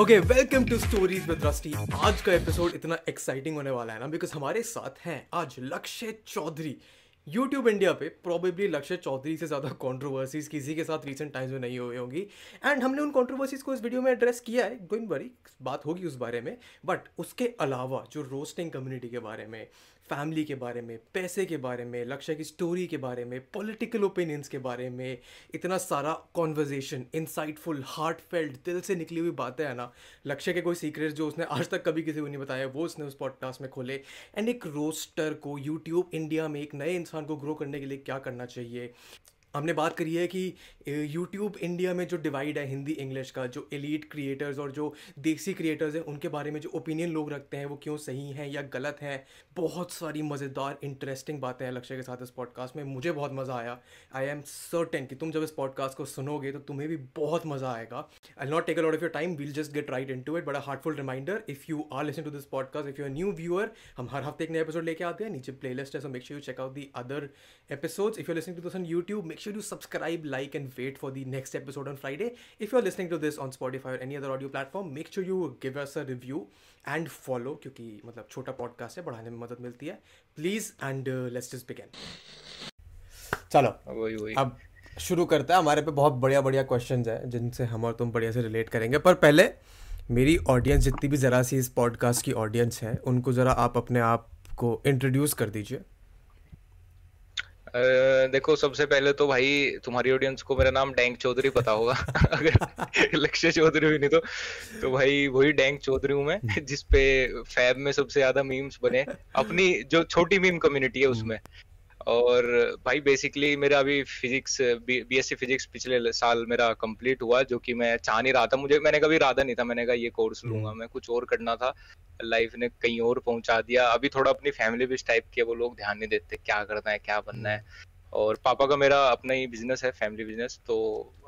Okay welcome to stories with Rusty आज का episode इतना एक्साइटिंग होने वाला है ना बिकॉज़ हमारे साथ हैं आज लक्ष्य चौधरी। यूट्यूब इंडिया पे प्रॉबेबली लक्ष्य चौधरी से ज़्यादा कंट्रोवर्सीज किसी के साथ रिसेंट टाइम्स में नहीं हुई होंगी। एंड हमने उन कंट्रोवर्सीज को इस वीडियो में एड्रेस किया है डोंट वरी बात होगी उस बारे में। बट उसके अलावा जो रोस्टिंग कम्युनिटी के बारे में फैमिली के बारे में, पैसे के बारे में, लक्ष्य की स्टोरी के बारे में पॉलिटिकल ओपिनियंस के बारे में इतना सारा कॉन्वर्जेशन इंसाइटफुल हार्ट फेल्ट दिल से निकली हुई बातें है ना। लक्ष्य के कोई सीक्रेट जो उसने आज तक कभी किसी को नहीं बताया वो उसने उस पॉडकास्ट में खोले। एंड एक रोस्टर को यूट्यूब इंडिया में एक नए इंसान को ग्रो करने के लिए क्या करना चाहिए? हमने बात करी है कि यूट्यूब इंडिया में जो डिवाइड है हिंदी इंग्लिश का, जो एलिट क्रिएटर्स और जो देसी क्रिएटर्स हैं, उनके बारे में जो ओपिनियन लोग रखते हैं, वो क्यों सही हैं या गलत हैं, बहुत सारी मज़ेदार इंटरेस्टिंग बातें हैं लक्ष्य के साथ इस पॉडकास्ट में। मुझे बहुत मज़ा आया। आई एम सर्टेन कि तुम जब इस पॉडकास्ट को सुनोगे तो तुम्हें भी बहुत मज़ा आएगा। I not take a lot of your time will just get right into it बड़ा heartful reminder if you are listen to this podcast if you are new viewer हम हर हफ़्ते एक नए एपिसोड लेके आते हैं। नीचे प्ले लिस्ट है so make sure you check out the other episodes if you listening to this on YouTube make sure you subscribe like and wait for the next episode on Friday. If you're listening to this on Spotify or any other audio platform, make sure you give us a review and follow क्योंकि मतलब छोटा podcast है बढ़ाने में मदद मिलती है please and let's just begin चलो वही वही अब शुरू करते हैं हमारे पे बहुत बढ़िया बढ़िया क्वेश्चन है जिनसे हम और तुम बढ़िया से रिलेट करेंगे पर पहले मेरी ऑडियंस जितनी भी ज़रा सी इस पॉडकास्ट की ऑडियंस है उनको ज़रा आप अपने आप को इंट्रोड्यूस कर दीजिए देखो, सबसे पहले तो भाई तुम्हारी ऑडियंस को मेरा नाम डैंक चौधरी पता होगा। अगर लक्ष्य चौधरी भी नहीं तो तो भाई वही डैंक चौधरी हूँ मैं, जिसपे फैब में सबसे ज़्यादा मीम्स बने। अपनी जो छोटी मीम कम्युनिटी है उसमें। और भाई बेसिकली मेरा अभी फिजिक्स बी बीएससी फिजिक्स पिछले साल मेरा कंप्लीट हुआ जो कि मैं चाह नहीं रहा था। मुझे मैंने कभी इरादा नहीं था मैंने कहा ये कोर्स लूँगा हम्म। मैं कुछ और करना था। लाइफ ने कहीं और पहुँचा दिया। अभी थोड़ा अपनी फैमिली भी इस टाइप की वो लोग ध्यान नहीं देते क्या करना है क्या बनना है। और पापा का मेरा अपना ही बिज़नेस है फैमिली बिज़नेस तो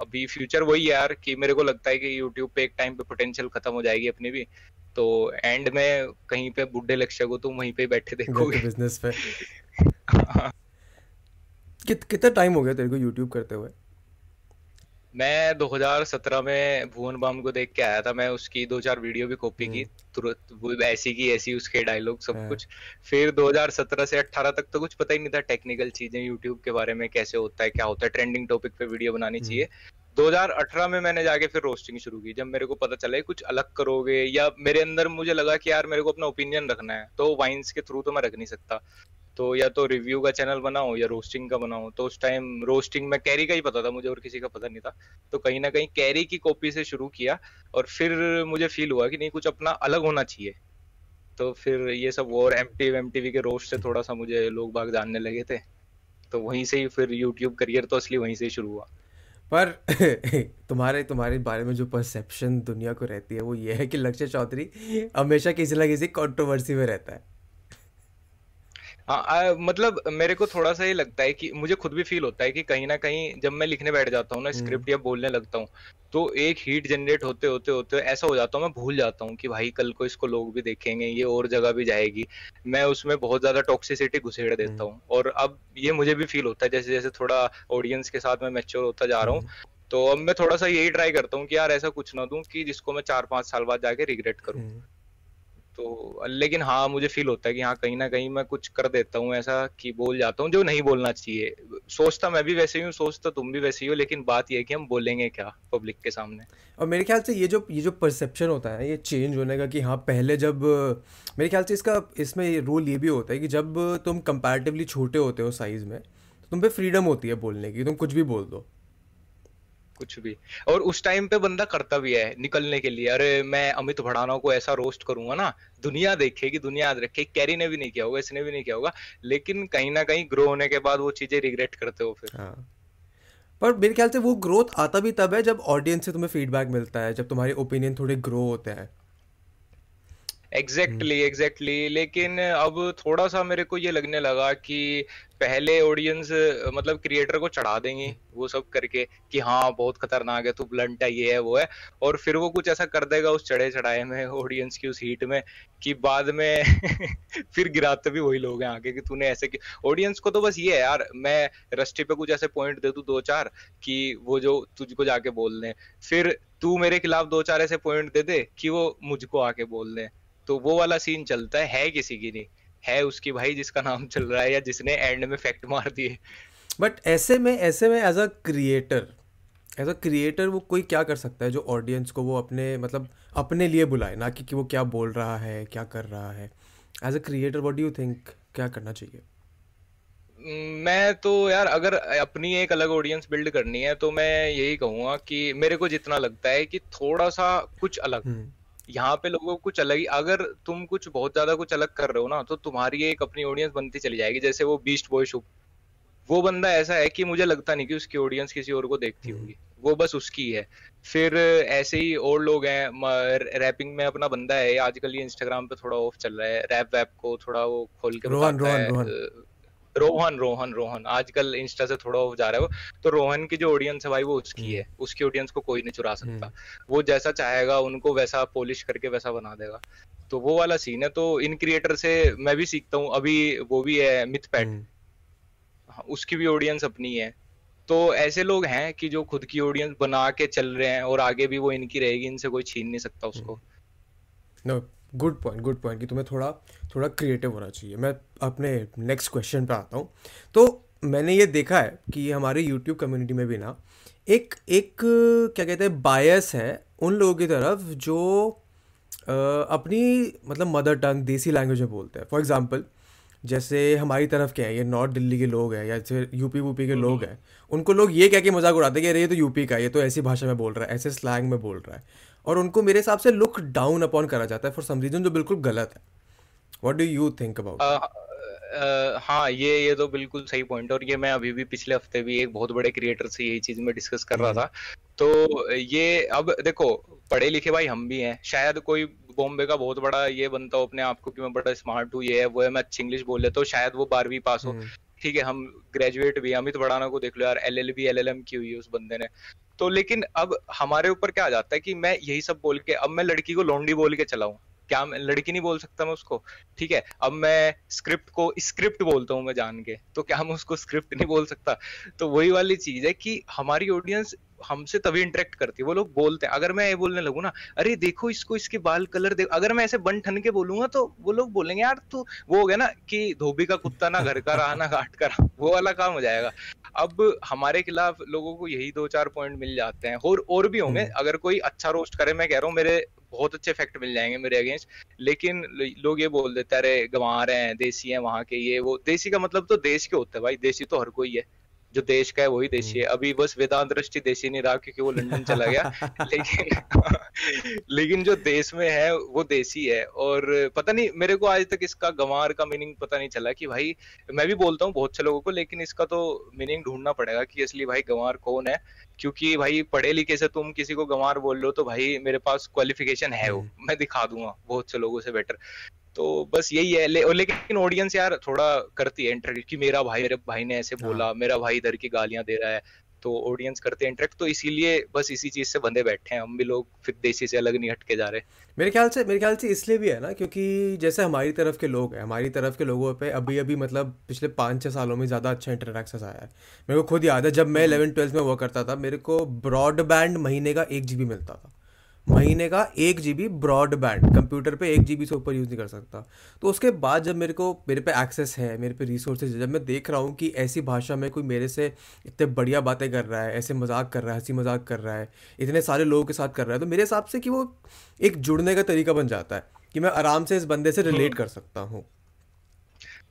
अभी फ्यूचर वही है यार कि मेरे को लगता है कि यूट्यूब पे एक टाइम पे पोटेंशियल खत्म हो जाएगी अपनी भी। तो एंड में कहीं पे बुढ़े लक्ष्य को तुम वहीं पे बैठे देखोगे। बिज़नेस पे। कित कितना टाइम हो गया तेरे को यूट्यूब करते हुए मैं 2017 में भुवन बाम को देख के आया था मैं उसकी दो चार वीडियो भी कॉपी की हम्म। तुरंत वो ऐसी की ऐसी उसके डायलॉग सब हाँ। कुछ फिर 2017 से 18 तक तो कुछ पता ही नहीं था टेक्निकल चीज़ें यूट्यूब के बारे में कैसे होता है क्या होता है ट्रेंडिंग टॉपिक पे वीडियो बनानी हम्म। चाहिए 2018 में मैंने जाके फिर रोस्टिंग शुरू की जब मेरे को पता चला कुछ अलग करोगे या मेरे अंदर मुझे लगा कि यार मेरे को अपना ओपिनियन रखना है तो वाइन्स के थ्रू तो मैं रख नहीं सकता तो या तो रिव्यू का चैनल बनाओ या रोस्टिंग का बनाओ तो उस टाइम रोस्टिंग में कैरी का ही पता था, मुझे और किसी का पता नहीं था। तो कहीं ना कहीं कैरी की कॉपी से शुरू किया और फिर मुझे फील हुआ कि नहीं, कुछ अपना अलग होना चाहिए। तो फिर ये सब और एम टी के रोस्ट से थोड़ा सा मुझे लोग बाग जानने लगे थे। तो वहीं से ही फिर यूट्यूब करियर तो असली वहीं से ही शुरू हुआ। पर तुम्हारे तुम्हारे बारे में जो परसेप्शन दुनिया को रहती है, वो ये है कि लक्ष्य चौधरी हमेशा किसी ना किसी कंट्रोवर्सी में रहता है। हाँ मतलब मेरे को थोड़ा सा ये लगता है कि मुझे खुद भी फील होता है कि कहीं ना कहीं जब मैं लिखने बैठ जाता हूँ ना स्क्रिप्ट हम्म। या बोलने लगता हूँ तो एक हीट जनरेट होते होते होते ऐसा हो जाता हूँ मैं भूल जाता हूँ कि भाई कल को इसको लोग भी देखेंगे ये और जगह भी जाएगी मैं उसमें बहुत ज़्यादा टॉक्सिसिटी घुसेड़ देता हम्म। हूँ और अब ये मुझे भी फील होता है जैसे जैसे थोड़ा ऑडियंस के साथ मैं मेच्योर होता जा रहा हूँ हम्म। तो अब मैं थोड़ा सा यही ट्राई करता हूँ कि यार ऐसा कुछ ना दूँ कि जिसको मैं चार पाँच साल बाद जाके रिग्रेट करूँ तो लेकिन हाँ मुझे फील होता है कि हाँ कहीं ना कहीं मैं कुछ कर देता हूँ, ऐसा कि बोल जाता हूँ, जो नहीं बोलना चाहिए। सोचता मैं भी वैसे ही हूँ, सोचता तुम भी वैसे ही हो, लेकिन बात यह है कि हम बोलेंगे क्या पब्लिक के सामने। और मेरे ख्याल से ये जो ये जो परसेप्शन होता है, ये चेंज होने का कि हाँ पहले जब, मेरे ख्याल से इसका, इसमें रोल ये भी होता है कि जब तुम कंपैरेटिवली छोटे होते हो साइज़ में तुम पे फ्रीडम होती है बोलने की, तुम कुछ भी बोल दो। कुछ भी। और उस टाइम पे बंदा करता भी है निकलने के लिए। अरे, मैं अमित भड़ाना को ऐसा रोस्ट करूँगा ना, दुनिया देखेगी, दुनिया याद रखे। कैरी ने भी नहीं किया होगा, इसने भी नहीं किया होगा। लेकिन कहीं ना कहीं ग्रो होने के बाद वो चीज़ें रिग्रेट करते हो फिर। हाँ। पर मेरे ख्याल से वो ग्रोथ आता भी तब है जब ऑडियंस से तुम्हें फीडबैक मिलता है, जब तुम्हारे ओपिनियन थोड़े ग्रो होते हैं। Exactly exactly, exactly exactly. लेकिन अब थोड़ा सा मेरे को ये लगने लगा कि पहले ऑडियंस मतलब क्रिएटर को चढ़ा देंगे वो सब करके कि हाँ बहुत खतरनाक है तू ब्लंट है ये है वो है। और फिर वो कुछ ऐसा कर देगा उस चढ़े चढ़ाए में ऑडियंस की उस हीट में कि बाद में फिर गिराते भी वही लोग हैं आगे कि तूने ऐसे कि ऑडियंस को तो बस ये है यार मैं रस्टी पे कुछ ऐसे पॉइंट दे दू दो चार कि वो जो तुझको जाके बोल दें फिर तू मेरे खिलाफ दो चार ऐसे पॉइंट दे दे कि वो मुझको आके बोल दे तो वो वाला सीन चलता है है किसी की नहीं। है उसकी भाई जिसका नाम चल रहा है या जिसने एंड में फैक्ट मार दिए बट ऐसे में ऐसे में as a creator as a creator वो कोई क्या कर सकता है जो ऑडियंस को वो अपने मतलब अपने लिए बुलाए ना कि, कि वो क्या बोल रहा है क्या कर रहा है। As a creator what do you think क्या करना चाहिए? मैं तो यार अगर अपनी एक अलग ऑडियंस बिल्ड करनी है तो मैं यही कहूँगा कि मेरे को जितना लगता है कि थोड़ा सा कुछ अलग। हम्म। यहाँ पे लोगों को कुछ अलग ही अगर तुम कुछ बहुत ज़्यादा कुछ अलग कर रहे हो ना तो तुम्हारी एक अपनी ऑडियंस बनती चली जाएगी जैसे वो बीस्ट बॉय शुभ वो बंदा ऐसा है कि मुझे लगता नहीं कि उसकी ऑडियंस किसी और को देखती हम्म। होगी। वो बस उसकी है। फिर ऐसे ही और लोग हैं रैपिंग में अपना बंदा है आजकल ये इंस्टाग्राम पे थोड़ा ऑफ़ चल रहा है रैप वैप को थोड़ा वो खोल के रोहन रोहन रोहन। रोहन रोहन रोहन। आजकल इंस्टा से थोड़ा जा रहा है वो। तो रोहन की जो ऑडियंस है भाई वो उसकी हम्म। है। उसकी ऑडियंस को कोई नहीं चुरा सकता। हम्म। वो जैसा चाहेगा उनको वैसा पॉलिश करके वैसा बना देगा। तो वो वाला सीन है तो इन क्रिएटर से मैं भी सीखता हूँ। अभी वो भी है मिथ पैट हम्म। हाँ, उसकी भी ऑडियंस अपनी है। तो ऐसे लोग हैं कि जो खुद की ऑडियंस बना के चल रहे हैं और आगे भी वो इनकी रहेगी इनसे कोई छीन नहीं सकता उसको। no. Good point good point कि तुम्हें थोड़ा थोड़ा क्रिएटिव होना चाहिए। मैं अपने नेक्स्ट क्वेश्चन पे आता हूँ। तो मैंने ये देखा है कि हमारे यूट्यूब कम्युनिटी में भी ना एक एक क्या कहते हैं बायस है उन लोगों की तरफ़ जो आ, अपनी मतलब मदर टंग देसी लैंग्वेज में बोलते हैं। फॉर एग्ज़ाम्पल जैसे हमारी तरफ़ क्या है ये नॉर्थ दिल्ली के लोग हैं या जैसे यूपी वूपी के लोग हैं उनको लोग ये कह के मज़ाक उड़ाते हैं कि अरे ये तो यूपी का ये तो ऐसी भाषा में बोल रहा है ऐसे स्लैंग में बोल रहा है। और उनको मेरे हिसाब से लुक डाउन अपॉन करा जाता है फॉर सम रीजन जो बिल्कुल गलत है। What do you think about हाँ ये ये तो बिल्कुल सही पॉइंट है और ये मैं अभी भी पिछले हफ़्ते भी एक बहुत बड़े क्रिएटर से यही चीज़ में डिस्कस कर रहा हम्म। था तो ये अब देखो पढ़े लिखे भाई हम भी हैं। शायद कोई बॉम्बे का बहुत बड़ा ये बनता हो अपने आप को कि मैं बड़ा स्मार्ट हूँ ये है वो है मैं अच्छी इंग्लिश बोल लेता हूँ शायद वो बारहवीं पास हो। हम्म। ठीक है हम ग्रेजुएट भी अमित बड़ाना को देख लो यार L L B L L M की हुई है उस बंदे ने। तो लेकिन अब हमारे ऊपर क्या आ जाता है कि मैं यही सब बोल के, अब मैं लड़की को लोंडी बोल के चलाऊ। क्या मैं, लड़की नहीं बोल सकता मैं उसको? ठीक है, अब मैं स्क्रिप्ट को स्क्रिप्ट बोलता हूँ मैं जान के। तो क्या मैं उसको स्क्रिप्ट नहीं बोल सकता? तो वही वाली चीज़ है कि हमारी ऑडियंस हमसे तभी इंटरेक्ट करती है। वो लोग बोलते हैं। अगर मैं ये बोलने लगू ना अरे देखो इसको इसके बाल कलर देखो अगर मैं ऐसे बन ठन के बोलूँगा तो वो लोग बोलेंगे यार तू वो हो गया ना कि धोबी का कुत्ता ना घर का रहा ना घाट का रहा वो वाला काम हो जाएगा। अब हमारे खिलाफ लोगों को यही दो चार पॉइंट मिल जाते हैं। और और भी होंगे। हम्म। अगर कोई अच्छा रोस्ट करे मैं कह रहा हूँ मेरे बहुत अच्छे फैक्ट मिल जाएँगे मेरे अगेंस्ट लेकिन लोग ये बोल देते अरे गंवार हैं देसी हैं वहाँ के ये वो। देसी का मतलब तो देश के होते हैं भाई। देसी तो हर कोई है। जो देश का है वही देशी है। हम्म। अभी बस वेदांत दृष्टि देशी नहीं रहा क्योंकि वो लंदन चला गया। लेकिन लेकिन जो देश में है वो देसी है। और पता नहीं मेरे को आज तक इसका गंवार का मीनिंग पता नहीं चला कि भाई मैं भी बोलता हूँ बहुत से लोगों को लेकिन इसका तो मीनिंग ढूंढना पड़ेगा कि असली भाई गंवार कौन है। क्योंकि भाई पढ़े लिखे से तुम किसी को गंवार बोल हो तो भाई मेरे पास क्वालिफिकेशन है वो। हम्म। मैं दिखा दूँगा बहुत से लोगों से बेटर तो बस यही है। ले, लेकिन ऑडियंस यार थोड़ा करती है इंटरेक्ट कि मेरा भाई मेरे भाई ने ऐसे बोला हाँ। मेरा भाई इधर की गालियाँ दे रहा है। तो ऑडियंस करते हैं इंटरेक्ट तो इसीलिए बस इसी चीज़ से बंधे बैठे हैं। हम भी लोग फिर देसी से अलग नहीं हटके जा रहे। मेरे ख्याल से मेरे ख्याल से इसलिए भी है ना क्योंकि जैसे हमारी तरफ़ के लोग हैं हमारी तरफ़ के लोगों पे अभी अभी मतलब पिछले पाँच छः सालों में ज़्यादा अच्छा इंटरेक्शन आया है। मेरे को खुद याद है जब मैं इलेवन ट्वेल्थ में वर्क करता था मेरे को ब्रॉडबैंड महीने का एक जी मिलता था। महीने का एक जी बी ब्रॉडबैंड कंप्यूटर पे एक जी बी से ऊपर यूज़ नहीं कर सकता। तो उसके बाद जब मेरे को मेरे पे एक्सेस है मेरे पे रिसोर्सेज है जब मैं देख रहा हूँ कि ऐसी भाषा में कोई मेरे से इतने बढ़िया बातें कर रहा है ऐसे मज़ाक कर रहा है हँसी मज़ाक कर रहा है इतने सारे लोगों के साथ कर रहा है तो मेरे हिसाब से कि वो एक जुड़ने का तरीका बन जाता है कि मैं आराम से इस बंदे से रिलेट कर सकता हूँ।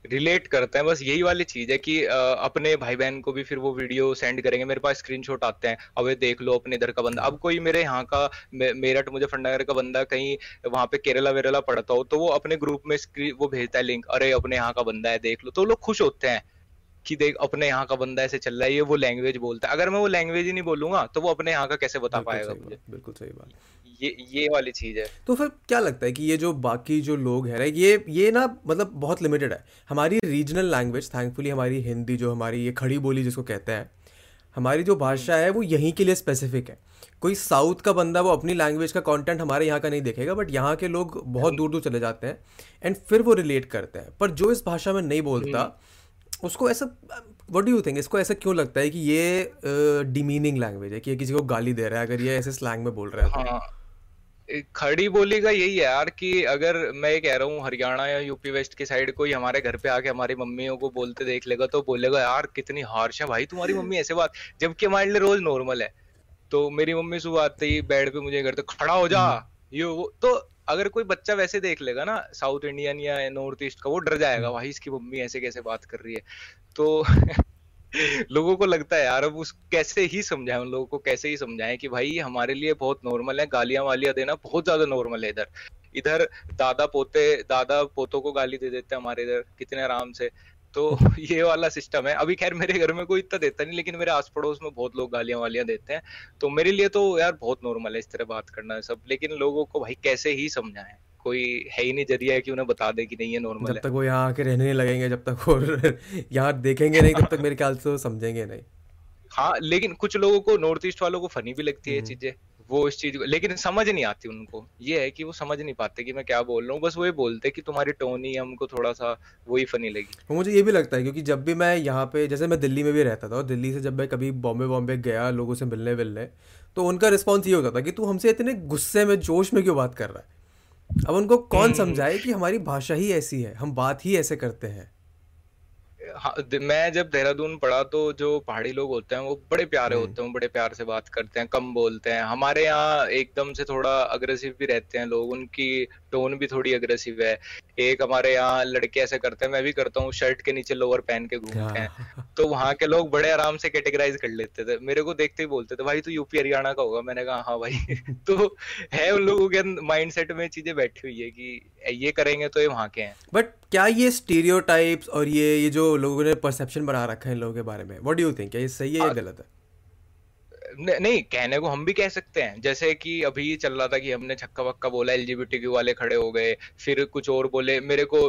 रिलेट करते हैं बस यही वाली चीज़ है कि आ, अपने भाई बहन को भी फिर वो वीडियो सेंड करेंगे मेरे पास स्क्रीनशॉट आते हैं अब देख लो अपने इधर का बंदा। अब कोई मेरे यहाँ का मे, मेरठ फंडनगर का बंदा कहीं वहाँ पे केरला वेरला पढ़ता हो तो वो अपने ग्रुप में वो भेजता है लिंक अरे अपने यहाँ का बंदा है देख लो। तो लोग खुश होते हैं। कि देख अपने यहाँ का बंदा ऐसे चल रहा है ये वो लैंग्वेज बोलता है। अगर मैं वो लैंग्वेज ही नहीं बोलूँगा तो वो अपने यहाँ का कैसे बता पाएगा मुझे? बिल्कुल सही बात। ये ये वाली चीज़ है। तो फिर क्या लगता है कि ये जो बाकी जो लोग हैं ये ये ना मतलब बहुत लिमिटेड है। हमारी रीजनल लैंग्वेज थैंकफुली हमारी हिंदी जो हमारी ये खड़ी बोली जिसको कहते हैं हमारी जो भाषा है वो यहीं के लिए स्पेसिफिक है। कोई साउथ का बंदा वो अपनी लैंग्वेज का कंटेंट हमारे यहाँ का नहीं देखेगा बट यहाँ के लोग बहुत दूर दूर चले जाते हैं एंड फिर वो रिलेट करते हैं। पर जो इस भाषा में नहीं बोलता हम्म। उसको ऐसा व्हाट डू यू थिंक इसको ऐसा क्यों लगता है कि ये डिमीनिंग uh, लैंग्वेज है कि ये किसी को गाली दे रहा है अगर ये ऐसे स्लैंग में बोल रहा है तो? हाँ खड़ी बोली का यही है यार कि अगर मैं कह रहा हूँ हरियाणा या यूपी वेस्ट की साइड कोई हमारे घर पे आके हमारी मम्मियों को बोलते देख लेगा तो बोलेगा यार कितनी हार्श है भाई तुम्हारी मम्मी ऐसे बात जबकि हमारे लिए रोज नॉर्मल है तो मेरी मम्मी सुबह आते ही बेड पे मुझे करते खड़ा हो जा हम्म। ये वो तो अगर कोई बच्चा वैसे देख लेगा ना साउथ इंडियन या नॉर्थ ईस्ट का वो डर जाएगा हम्म। भाई इसकी मम्मी ऐसे कैसे बात कर रही है? तो लोगों को लगता है यार अब उस कैसे ही समझाएँ उन लोगों को कैसे ही समझाएँ कि भाई हमारे लिए बहुत नॉर्मल है गालियाँ वालियाँ देना बहुत ज़्यादा नॉर्मल है इधर। इधर दादा पोते दादा पोतों को गाली दे देते हैं हमारे इधर कितने आराम से। तो ये वाला सिस्टम है। अभी खैर मेरे घर में कोई इतना देता नहीं लेकिन मेरे आस पड़ोस में बहुत लोग गालियाँ वालियाँ देते हैं। तो मेरे लिए तो यार बहुत नॉर्मल है इस तरह बात करना सब लेकिन लोगों को भाई कैसे ही समझाएँ। कोई है ही नहीं ज़रिया है कि उन्हें बता दे कि नहीं ये नॉर्मल जब तक वो यहाँ आके रहने नहीं लगेंगे जब तक वो यहाँ देखेंगे नहीं तब तक मेरे ख्याल से समझेंगे नहीं। हाँ लेकिन कुछ लोगों को नॉर्थ ईस्ट वालों को फनी भी लगती है ये हम्म। चीज़ें। वो इस चीज़ को लेकिन समझ नहीं आती उनको। ये है कि वो समझ नहीं पाते कि मैं क्या बोल रहा हूँ। बस वो ये बोलते कि तुम्हारी टोन ही हमको थोड़ा सा वही फनी लगी। तो मुझे ये भी लगता है क्योंकि जब भी मैं यहाँ पे जैसे मैं दिल्ली में भी रहता था और दिल्ली से जब मैं कभी बॉम्बे बॉम्बे गया लोगों से मिलने मिलने तो उनका रिस्पॉन्स ये होता था कि तू हमसे इतने गुस्से में जोश में क्यों बात कर रहा है? अब उनको कौन हम्म। समझाए कि हमारी भाषा ही ऐसी है हम बात ही ऐसे करते हाँ, मैं जब देहरादून पढ़ा तो जो पहाड़ी लोग होते हैं वो बड़े प्यारे हम्म। होते हैं बड़े प्यार से बात करते हैं कम बोलते हैं। हमारे यहाँ एकदम से थोड़ा अग्रेसिव भी रहते हैं लोग उनकी टोन भी थोड़ी अग्रेसिव है। एक हमारे यहाँ लड़के ऐसे करते हैं मैं भी करता हूँ शर्ट के नीचे लोअर पहन के घूमते हैं। तो वहाँ के लोग बड़े आराम से कैटेगराइज कर लेते थे। मेरे को देखते ही बोलते थे भाई तू यूपी हरियाणा का होगा। मैंने कहा हाँ भाई। तो है उन लोगों के माइंड सेट में चीज़ें बैठी हुई है कि ये करेंगे तो ये वहाँ के हैं। बट क्या ये स्टीरियोटाइप्स और ये ये जो लोगों ने परसेप्शन बना रखा है इन लोगों के बारे में। वॉट डू यू थिंक क्या ये सही है या गलत है? नहीं कहने को हम भी कह सकते हैं। जैसे कि अभी चल रहा था कि हमने छक्का वक्का बोला एलजीबीटी वाले खड़े हो गए फिर कुछ और बोले। मेरे को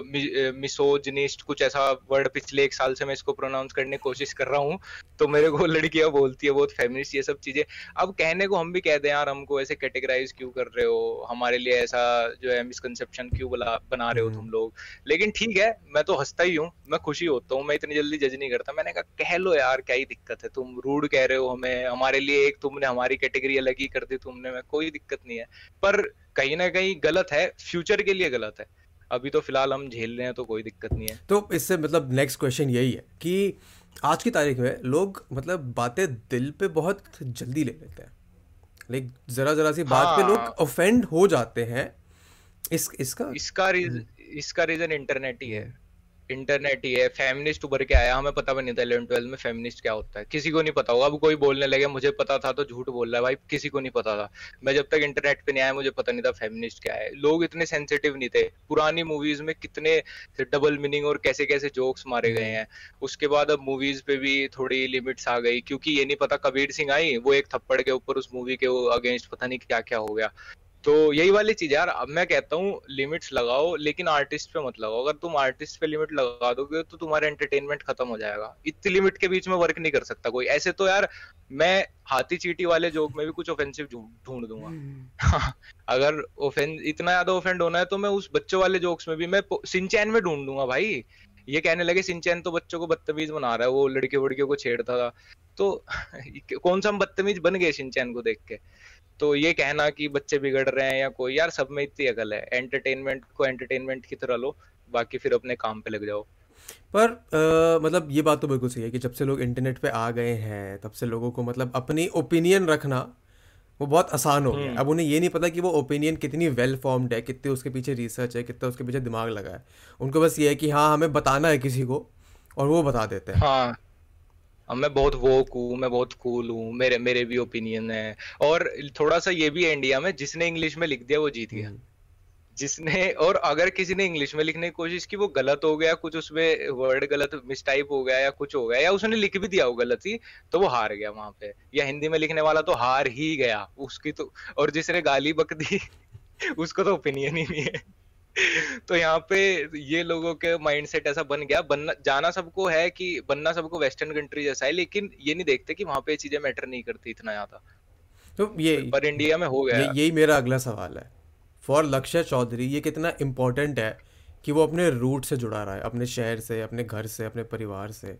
मिसोजनिस्ट कुछ ऐसा वर्ड पिछले एक साल से मैं इसको प्रोनाउंस करने की कोशिश कर रहा हूँ तो मेरे को लड़कियाँ बोलती है बहुत फेमिनिस्ट ये सब चीज़ें। अब कहने को हम भी कहते हैं यार हमको ऐसे कैटेगराइज क्यों कर रहे हो? हमारे लिए ऐसा जो है मिसकनसेप्शन क्यों बना रहे हो तुम हम्म। लोग? लेकिन ठीक है मैं तो हंसता ही हूँ मैं खुशी होता हूँ मैं इतनी जल्दी जज नहीं करता। मैंने कहा कह लो यार क्या ही दिक्कत है? तुम रूड कह रहे हो हमें हमारे लिए एक तुमने हमारी कैटेगरी अलग ही कर दी तुमने में कोई दिक्कत नहीं है। पर कहीं ना कहीं गलत है फ्यूचर के लिए गलत है। अभी तो फ़िलहाल हम झेल रहे हैं तो कोई दिक्कत नहीं है। तो इससे मतलब नेक्स्ट क्वेश्चन यही है कि आज की तारीख में लोग मतलब बातें दिल पे बहुत जल्दी ले लेते हैं। लाइक जरा जरा सी बात हाँ, पे लोग ऑफेंड हो जाते हैं। इस इसका इसका रीजन इसका रीजन इंटरनेट ही है। इंटरनेट ही है फेमिनिस्ट उभर के आया, हमें पता भी नहीं था इलेवन ट्वेल्व में फेमिनिस्ट क्या होता है। किसी को नहीं पता होगा, अब कोई बोलने लगे, मुझे पता था तो झूठ बोल रहा है भाई, किसी को नहीं पता था। मैं जब तक इंटरनेट पे नहीं आया, मुझे पता नहीं था फेमिनिस्ट क्या है। लोग इतने सेंसिटिव नहीं थे। पुरानी मूवीज़ में कितने डबल मीनिंग और कैसे कैसे जोक्स मारे गए हैं। उसके बाद अब मूवीज़ पे भी थोड़ी लिमिट्स आ गई, क्योंकि ये नहीं पता, कबीर सिंह आई, वो एक थप्पड़ के ऊपर उस मूवी के अगेंस्ट पता नहीं क्या क्या हो गया। तो यही वाली चीज़ यार अब मैं कहता हूँ लिमिट्स लगाओ लेकिन आर्टिस्ट पे मत लगाओ। अगर तुम आर्टिस्ट पे लिमिट लगा दोगे तो तुम्हारा एंटरटेनमेंट खत्म हो जाएगा। इतनी लिमिट के बीच में वर्क नहीं कर सकता कोई। ऐसे तो यार मैं हाथी चीटी वाले जोक में भी कुछ ऑफेंसिव ढूंढ दूँगा। हम्म। अगर ओफेंस इतना ज़्यादा ऑफेंड होना है तो मैं उस बच्चों वाले जोक्स में भी मैं सिंचैन में ढूंढ दूँगा भाई। ये कहने लगे सिंचैन तो बच्चों को बदतमीज बना रहा है वो लड़के वड़कियों को छेड़ता था। तो कौन सा हम बदतमीज बन गए सिंचैन को देख के? तो ये कहना कि बच्चे बिगड़ रहे हैं या कोई यार सब में इतनी अकल है। एंटरटेनमेंट को एंटरटेनमेंट की तरह लो बाकी फिर अपने काम पे लग जाओ। पर आ, मतलब ये बात तो बिल्कुल सही है कि जब से लोग इंटरनेट पे आ गए हैं तब से लोगों को मतलब अपनी ओपिनियन रखना वो बहुत आसान हो गया हम्म। अब उन्हें ये नहीं पता कि वो ओपिनियन कितनी वेल फॉर्म्ड है कितने उसके पीछे रिसर्च है कितना उसके पीछे दिमाग लगा है। उनको बस ये है कि हाँ हमें बताना है किसी को और वो बता देते हैं। हाँ। मैं बहुत वोक हूँ मैं बहुत कूल हूँ मेरे मेरे भी ओपिनियन है। और थोड़ा सा ये भी है इंडिया में जिसने इंग्लिश में लिख दिया वो जीत गया। हम्म। जिसने और अगर किसी ने इंग्लिश में लिखने की कोशिश की वो गलत हो गया कुछ उसमें वर्ड गलत मिसटाइप हो गया या कुछ हो गया या उसने लिख भी दिया वो गलत ही तो वो हार गया वहाँ पे। या हिंदी में लिखने वाला तो हार ही गया उसकी तो और जिसने गाली बक दी उसको तो ओपिनियन ही नहीं है। तो यहाँ पे ये लोगों के माइंडसेट ऐसा बन गया। बनना जाना सबको है कि बनना सबको वेस्टर्न कंट्री जैसा है लेकिन ये नहीं देखते कि वहाँ पे चीज़ें मैटर नहीं करती इतना ज़्यादा। तो ये पर इंडिया में हो गया। ये, यही मेरा अगला सवाल है। फॉर लक्ष्य चौधरी ये कितना इम्पोर्टेंट है कि वो अपने रूट से जुड़ा रहा है अपने शहर से अपने घर से अपने परिवार से?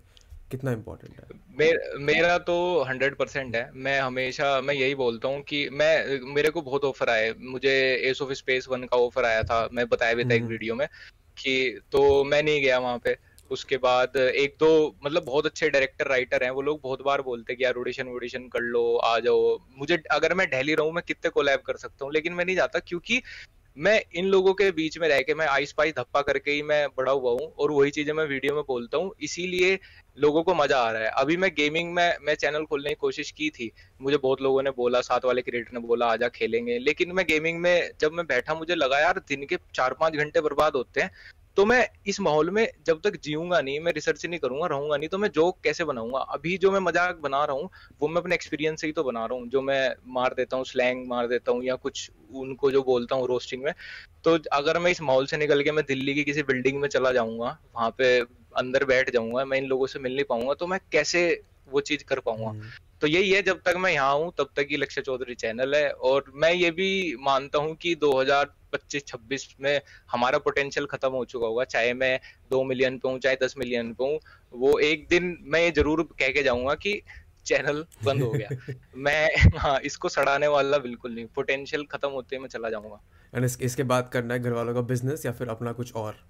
कितना इम्पोर्टेंट है? मेर, मेरा तो हंड्रेड परसेंट है। मैं हमेशा मैं यही बोलता हूँ कि मैं मेरे को बहुत ऑफ़र आए। मुझे एस ऑफ़ स्पेस वन का ऑफ़र आया था मैं बताया भी था एक वीडियो हम्म। में कि तो मैं नहीं गया वहाँ पे। उसके बाद एक तो मतलब बहुत अच्छे डायरेक्टर राइटर हैं वो लोग बहुत बार बोलते कि यार ऑडिशन ऑडिशन कर लो आ जाओ। मुझे अगर मैं दिल्ली रहूँ मैं कितने कोलैब कर सकता हूँ लेकिन मैं नहीं जाता क्योंकि मैं इन लोगों के बीच में रह के मैं आइस पाइस धप्पा करके ही मैं बड़ा हुआ हूँ और वही चीज़ें मैं वीडियो में बोलता हूँ। इसीलिए लोगों को मज़ा आ रहा है। अभी मैं गेमिंग में, मैं चैनल खोलने की कोशिश की थी। मुझे बहुत लोगों ने बोला साथ वाले क्रिएटर ने बोला, आजा खेलेंगे। लेकिन मैं गेमिंग में, जब मैं बैठा, मुझे लगा, यार, दिन के चार पाँच घंटे बर्बाद होते हैं। तो मैं इस माहौल में जब तक जीऊँगा नहीं मैं रिसर्च नहीं करूँगा रहूँगा नहीं तो मैं जोक कैसे बनाऊँगा? अभी जो मैं मज़ाक बना रहा हूँ वो मैं अपने एक्सपीरियंस से ही तो बना रहा हूँ जो मैं मार देता हूँ स्लैंग मार देता हूँ या कुछ उनको जो बोलता हूँ रोस्टिंग में। तो अगर मैं इस माहौल से निकल के मैं दिल्ली की किसी बिल्डिंग में चला जाऊँगा वहाँ पे अंदर बैठ जाऊँगा मैं इन लोगों से मिल नहीं पाऊँगा तो मैं कैसे वो चीज़ कर पाऊँगा? हम्म। तो यही है जब तक मैं यहाँ हूँ तब तक ये लक्ष्य चौधरी चैनल है और मैं ये भी मानता हूँ कि 2025-26 में हमारा पोटेंशियल खत्म हो चुका होगा चाहे मैं दो मिलियन पे हूँ चाहे दस मिलियन पे हूँ वो एक दिन मैं ये ज़रूर कह के जाऊँगा कि चैनल बंद हो गया। मैं हाँ इसको सड़ाने वाला बिल्कुल नहीं पोटेंशियल खत्म होते मैं चला जाऊँगा। इस, इसके बाद करना है घर वालों का बिज़नेस या फिर अपना कुछ और?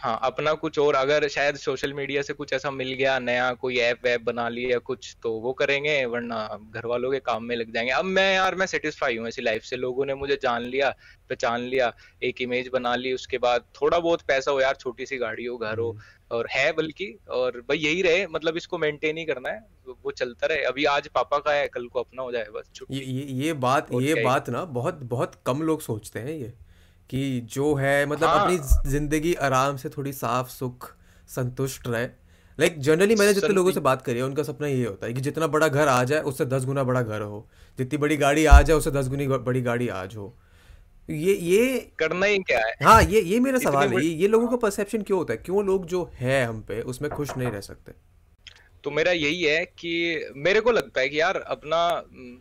हाँ अपना कुछ और अगर शायद सोशल मीडिया से कुछ ऐसा मिल गया नया कोई ऐप वैप बना लिया कुछ तो वो करेंगे वरना घर वालों के काम में लग जाएँगे। अब मैं यार मैं सेटिस्फाई हूँ ऐसी लाइफ से। लोगों ने मुझे जान लिया पहचान लिया एक इमेज बना ली उसके बाद थोड़ा बहुत पैसा हो यार छोटी सी गाड़ी हो घर हो हम्म। और है बल्कि और भाई यही रहे मतलब इसको मेंटेन ही करना है वो चलता रहे। अभी आज पापा का है कल को अपना हो जाए बस ये ये ये बात ये बात ना बहुत बहुत कम लोग सोचते हैं ये। कि जो है मतलब हाँ. अपनी ज़िंदगी आराम से थोड़ी साफ़ सुख संतुष्ट रहे। लाइक like, जनरली मैंने जितने लोगों से बात करी है उनका सपना ये होता है कि जितना बड़ा घर आ जाए उससे दस गुना बड़ा घर हो। जितनी बड़ी गाड़ी आ जाए उससे दस गुनी बड़ी गाड़ी आज हो। ये ये करना ही क्या है? हाँ ये ये मेरा सवाल है। ये, ये लोगों का परसेप्शन क्यों होता है? क्यों लोग जो है हम पे उसमें खुश नहीं रह सकते? तो मेरा यही है कि मेरे को लगता है कि यार अपना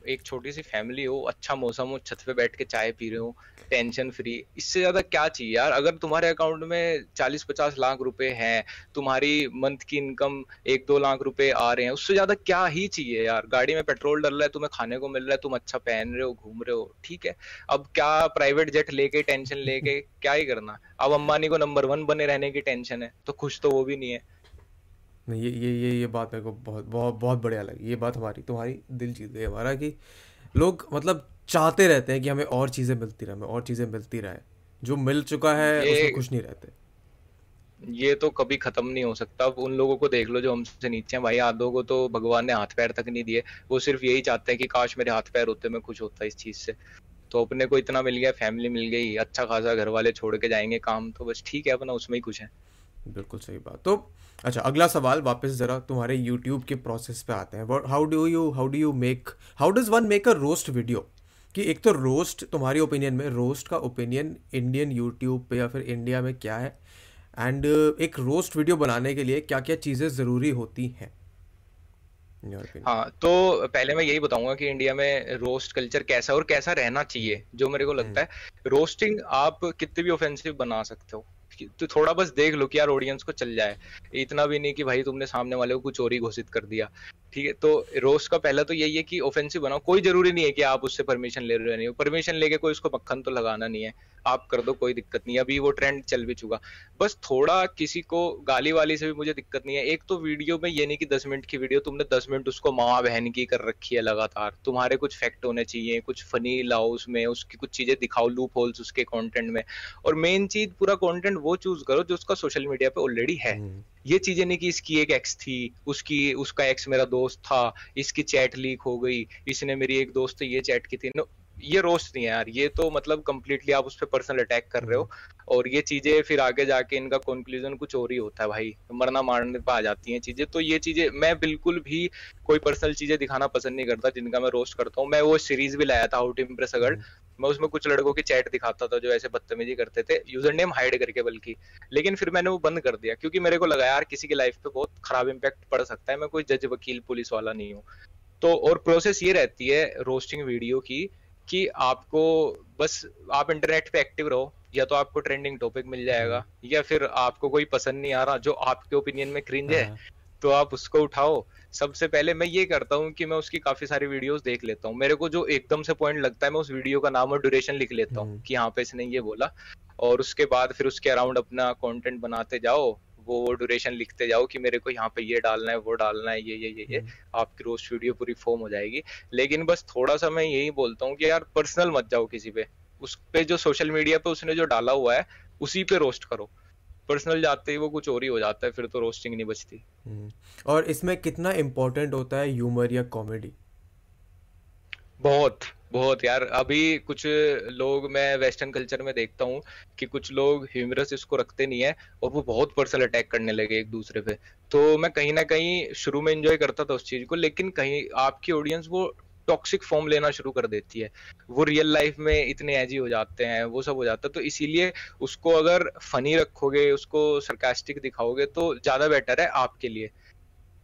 एक छोटी सी फैमिली हो अच्छा मौसम हो छत पे बैठ के चाय पी रहे हो टेंशन फ्री इससे ज़्यादा क्या चाहिए यार? अगर तुम्हारे अकाउंट में चालीस पचास लाख रुपए हैं तुम्हारी मंथ की इनकम एक दो लाख रुपए आ रहे हैं उससे ज़्यादा क्या ही चाहिए यार? गाड़ी में पेट्रोल डल रहा है तुम्हें खाने को मिल रहा है तुम अच्छा पहन रहे हो घूम रहे हो ठीक है? अब क्या प्राइवेट जेट लेके टेंशन लेके क्या ही करना? अब अम्बानी को नंबर वन बने रहने की टेंशन है तो खुश तो वो भी नहीं है। नहीं ये ये ये ये बात मेरे को बहुत बहुत बहुत बढ़िया लगी ये बात हमारी तुम्हारी दिल जीत गई हमारा कि लोग मतलब चाहते रहते हैं कि हमें और चीज़ें मिलती रहे हमें और चीज़ें मिलती रहे। जो मिल चुका है उसमें खुश नहीं रहते। ये तो कभी खत्म नहीं हो सकता। उन लोगों को देख लो जो हमसे नीचे हैं। भाई आदों को तो भगवान ने हाथ पैर तक नहीं दिए। वो सिर्फ़ यही चाहते हैं कि काश मेरे हाथ पैर होते मैं खुश होता इस चीज़ से। तो अपने को इतना मिल गया फैमिली मिल गई अच्छा खासा घर वाले छोड़ के जाएँगे काम तो बस ठीक है अपना उसमें ही खुश है। बिल्कुल सही बात। तो अच्छा अगला सवाल वापस ज़रा तुम्हारे यूट्यूब के प्रोसेस पे आते हैं। How do you how do you make how does one make a roast video कि एक तो रोस्ट तुम्हारी ओपिनियन में रोस्ट का ओपिनियन इंडियन यूट्यूब पे या फिर इंडिया में क्या है? एंड एक रोस्ट वीडियो बनाने के लिए क्या क्या चीज़ें ज़रूरी होती हैं? हाँ तो पहले मैं यही बताऊँगा कि इंडिया में रोस्ट कल्चर कैसा और कैसा रहना चाहिए जो मेरे को लगता हम्म। है। रोस्टिंग आप कितने भी ऑफेंसिव बना सकते हो। तो थोड़ा बस देख लो कि यार ऑडियंस को चल जाए। इतना भी नहीं कि भाई तुमने सामने वाले को कुछ चोरी घोषित कर दिया। ठीक है तो रोस्ट का पहला तो यही है कि ऑफेंसिव बनाओ। कोई ज़रूरी नहीं है कि आप उससे परमिशन ले रहे हो परमिशन लेके कोई उसको मक्खन तो लगाना नहीं है। आप कर दो कोई दिक्कत नहीं अभी वो ट्रेंड चल भी चुका। बस थोड़ा किसी को गाली वाली से भी मुझे दिक्कत नहीं है। एक तो वीडियो में ये नहीं कि दस मिनट की वीडियो तुमने दस मिनट उसको माँ बहन की कर रखी है लगातार। तुम्हारे कुछ फैक्ट होने चाहिए कुछ फनी लाओ उसमें उसकी कुछ चीज़ें दिखाओ लूप होल्स उसके कॉन्टेंट में। और मेन चीज़ पूरा कॉन्टेंट वो चूज़ करो जो उसका सोशल मीडिया पे ऑलरेडी है। हम्म। ये चीज़ें नहीं कि इसकी एक एक्स थी उसकी उसका एक्स मेरा दोस्त था इसकी चैट लीक हो गई इसने मेरी एक दोस्त ये चैट की थी। ये रोस्ट नहीं है यार ये तो मतलब कंप्लीटली आप उस पर पर्सनल अटैक कर रहे हो और ये चीज़ें फिर आगे जाके इनका कंक्लूजन कुछ और ही होता है भाई। मरना मारने पर आ जाती हैं चीज़ें तो ये चीज़ें मैं बिल्कुल भी कोई पर्सनल चीज़ें दिखाना पसंद नहीं करता जिनका मैं रोस्ट करता हूँ। मैं वो सीरीज़ भी लाया था हाउ टू इम्प्रेस अगर। मैं उसमें कुछ लड़कों की चैट दिखाता था जो ऐसे बदतमीजी करते थे यूज़र नेम हाइड करके बल्कि। लेकिन फिर मैंने वो बंद कर दिया क्योंकि मेरे को लगा यार किसी की लाइफ पे बहुत खराब इम्पैक्ट पड़ सकता है मैं कोई जज वकील पुलिस वाला नहीं हूँ। तो और प्रोसेस ये रहती है रोस्टिंग वीडियो की कि आपको बस आप इंटरनेट पे एक्टिव रहो या तो आपको ट्रेंडिंग टॉपिक मिल जाएगा हाँ। या फिर आपको कोई पसंद नहीं आ रहा जो आपके ओपिनियन में क्रिंज है हाँ। तो आप उसको उठाओ सबसे पहले मैं ये करता हूँ कि मैं उसकी काफ़ी सारी वीडियोस देख लेता हूँ मेरे को जो एकदम से पॉइंट लगता है मैं उस वीडियो का नाम और ड्यूरेशन लिख लेता हूँ हम्म। कि यहाँ पे इसने ये बोला और उसके बाद फिर उसके अराउंड अपना कंटेंट बनाते जाओ वो वो ड्यूरेशन लिखते जाओ कि मेरे को यहाँ पे ये डालना है वो डालना है ये ये ये ये हम्म। आपकी रोस्ट वीडियो पूरी फॉर्म हो जाएगी। लेकिन बस थोड़ा सा मैं यही बोलता हूँ कि यार पर्सनल मत जाओ किसी पे। उस पे जो सोशल मीडिया पे उसने जो डाला हुआ है उसी पे रोस्ट करो। पर्सनल जाते ही वो कुछ और ही हो जाता है फिर तो रोस्टिंग नहीं बचती। हम्म। और इसमें कितना इम्पोर्टेंट होता है ह्यूमर या कॉमेडी बहुत बहुत यार। अभी कुछ लोग मैं वेस्टर्न कल्चर में देखता हूँ कि कुछ लोग ह्यूमरस इसको रखते नहीं है और वो बहुत पर्सनल अटैक करने लगे एक दूसरे पे। तो मैं कहीं ना कहीं शुरू में एंजॉय करता था उस चीज़ को, लेकिन कहीं आपकी ऑडियंस वो टॉक्सिक फॉर्म लेना शुरू कर देती है। वो रियल लाइफ में इतने एजी हो जाते हैं, वो सब हो जाता है। तो इसीलिए उसको अगर फनी रखोगे, उसको सरकास्टिक दिखाओगे तो ज़्यादा बेटर है आपके लिए।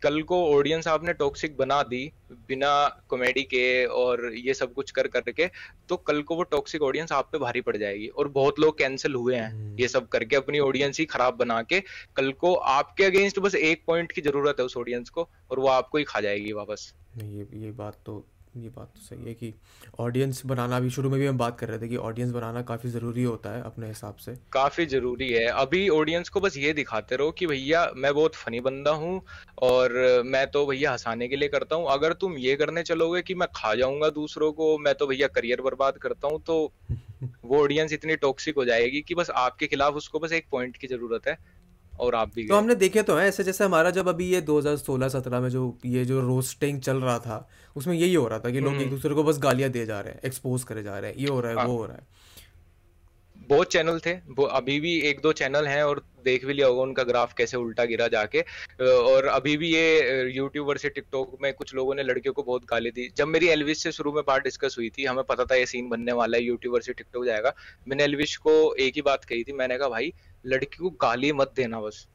कल को ऑडियंस आपने टॉक्सिक बना दी बिना कॉमेडी के और ये सब कुछ कर करके तो कल को वो टॉक्सिक ऑडियंस आप पे भारी पड़ जाएगी और बहुत लोग कैंसिल हुए हैं हम्म। ये सब करके अपनी ऑडियंस ही खराब बना के कल को आपके अगेंस्ट बस एक पॉइंट की ज़रूरत है उस ऑडियंस को और वो आपको ही खा जाएगी वापस ये ये बात तो ये बात तो सही है कि ऑडियंस बनाना भी शुरू में भी हम बात कर रहे थे कि ऑडियंस बनाना काफ़ी ज़रूरी होता है अपने हिसाब से। काफ़ी ज़रूरी है। अभी ऑडियंस को बस ये दिखाते रहो कि भैया मैं बहुत फनी बंदा हूँ और मैं तो भैया हंसाने के लिए करता हूँ। अगर तुम ये करने चलोगे कि मैं खा जाऊँगा दूसरों को मैं तो भैया करियर बर्बाद करता हूँ तो वो ऑडियंस इतनी टॉक्सिक हो जाएगी कि बस आपके खिलाफ उसको बस एक पॉइंट की ज़रूरत है। और आप भी तो हमने देखे तो हैं ऐसे जैसे हमारा जब अभी ये 2016-17 में जो ये जो रोस्टिंग चल रहा था उसमें यही हो रहा था कि लोग एक हम्म। दूसरे को बस गालियाँ दे जा रहे हैं एक्सपोज करे जा रहे हैं ये हो रहा है हाँ। वो हो रहा है बहुत चैनल थे वो अभी भी एक दो चैनल हैं और देख भी लिया होगा उनका ग्राफ कैसे उल्टा गिरा जाके। और अभी भी ये यूट्यूबर से टिकटॉक में कुछ लोगों ने लड़कियों को बहुत गाली दी। जब मेरी एलविश से शुरू में बात डिस्कस हुई थी हमें पता था ये सीन बनने वाला है यूट्यूबर से टिकटॉक जाएगा। मैंने एलविश को एक ही बात कही थी मैंने कहा भाई लड़की को गाली मत देना बस।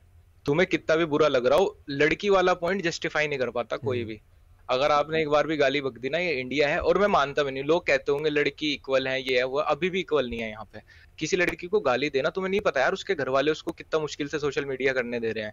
तुम्हें कितना भी बुरा लग रहा हो लड़की वाला पॉइंट जस्टिफाई नहीं कर पाता कोई हम्म। भी। अगर आपने एक बार भी गाली बक दी ना, ये इंडिया है और मैं मानता भी नहीं लोग कहते होंगे, लड़की इक्वल है, ये है, वो अभी भी इक्वल नहीं है यहाँ पे। किसी लड़की को गाली देना, तुम्हें नहीं पता यार, उसके घर वाले उसको कितना मुश्किल से सोशल मीडिया करने दे रहे हैं।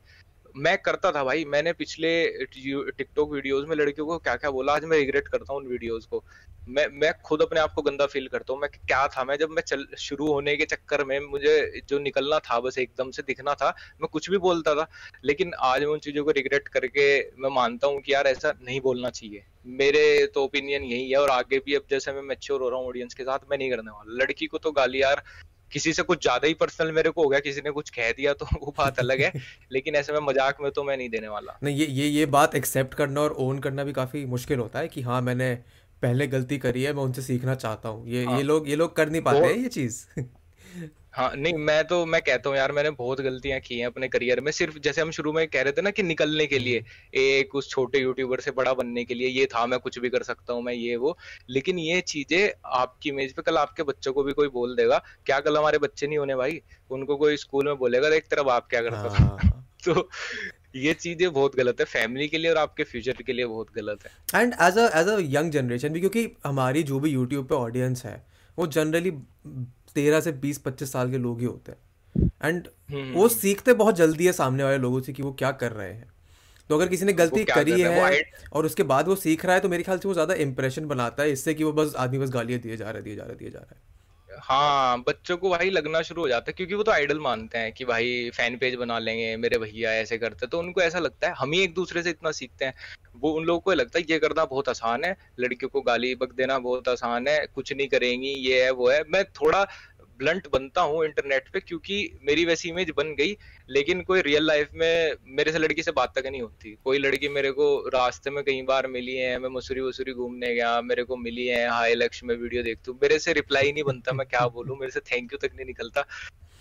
मैं करता था भाई, मैंने पिछले टिकटॉक वीडियोस में लड़कियों को क्या क्या बोला, आज मैं रिग्रेट करता हूँ उन वीडियोस को। मैं मैं खुद अपने आप को गंदा फील करता हूँ, मैं क्या था, मैं जब मैं चल, शुरू होने के चक्कर में मुझे जो निकलना था, बस एकदम से दिखना था, मैं कुछ भी बोलता था, लेकिन आज मैं उन चीज़ों को रिग्रेट करके मैं मानता हूँ कि यार ऐसा नहीं बोलना चाहिए। मेरे तो ओपिनियन यही है और आगे भी अब जैसे मैं मेच्योर हो रहा हूँ ऑडियंस के साथ, मैं नहीं करने वाला। लड़की को तो गाली, यार किसी से कुछ ज़्यादा ही पर्सनल मेरे को हो गया किसी ने कुछ कह दिया तो वो बात अलग है लेकिन ऐसे में मज़ाक में तो मैं नहीं देने वाला। नहीं ये ये ये बात एक्सेप्ट करना और ओन करना भी काफ़ी मुश्किल होता है कि हाँ मैंने पहले गलती करी है मैं उनसे सीखना चाहता हूँ। ये हाँ, ये लोग ये लोग कर नहीं पाते हैं ये चीज़। हाँ नहीं मैं तो मैं कहता हूँ यार मैंने बहुत गलतियाँ की हैं अपने करियर में सिर्फ़ जैसे हम शुरू में कह रहे थे ना कि निकलने के लिए। एक उस छोटे यूट्यूबर से बड़ा बनने के लिए ये था मैं कुछ भी कर सकता हूँ मैं ये वो लेकिन ये चीज़ें आपकी इमेज पे कल आपके बच्चों को भी कोई बोल देगा क्या कल हमारे बच्चे नहीं होने भाई उनको कोई स्कूल में बोलेगा एक तरफ़ आप क्या करता था हाँ। तो ये चीज़ें बहुत गलत है फैमिली के लिए और आपके फ्यूचर के लिए बहुत गलत है and as as a young generation भी क्योंकि हमारी जो भी यूट्यूब पे ऑडियंस है वो जनरली तेरह से बीस पच्चीस साल के लोग ही होते हैं। And hmm. वो सीखते बहुत जल्दी है सामने वाले लोगों से कि वो क्या कर रहे हैं। तो अगर किसी ने गलती करी है और उसके बाद वो सीख रहा है तो मेरे ख्याल से वो ज़्यादा इंप्रेशन बनाता है इससे कि वो बस आदमी बस गालियाँ दिए जा रहे दिए जा रहे दिए जा रहे। हैं हाँ बच्चों को भाई लगना शुरू हो जाता है, क्योंकि वो तो आइडल मानते हैं कि भाई फ़ैन पेज बना लेंगे, मेरे भैया ऐसे करते तो उनको ऐसा लगता है, हम ही एक दूसरे से इतना सीखते हैं। वो उन लोगों को लगता है, ये करना बहुत आसान है, लड़कियों को गाली बक देना बहुत आसान है, कुछ नहीं करेंगी, ये है, वो है। मैं थोड़ा ब्लंट बनता हूँ इंटरनेट पे, क्योंकि मेरी वैसी इमेज बन गई, लेकिन कोई रियल लाइफ में मेरे से लड़की से बात तक नहीं होती। कोई लड़की मेरे को रास्ते में कई बार मिली है, मैं मसूरी वसूरी घूमने गया, मेरे को मिली है हाई लक्ष्य, में वीडियो देखती हूँ। मेरे से रिप्लाई नहीं बनता, मैं क्या बोलूँ? मेरे से थैंक यू तक नहीं निकलता।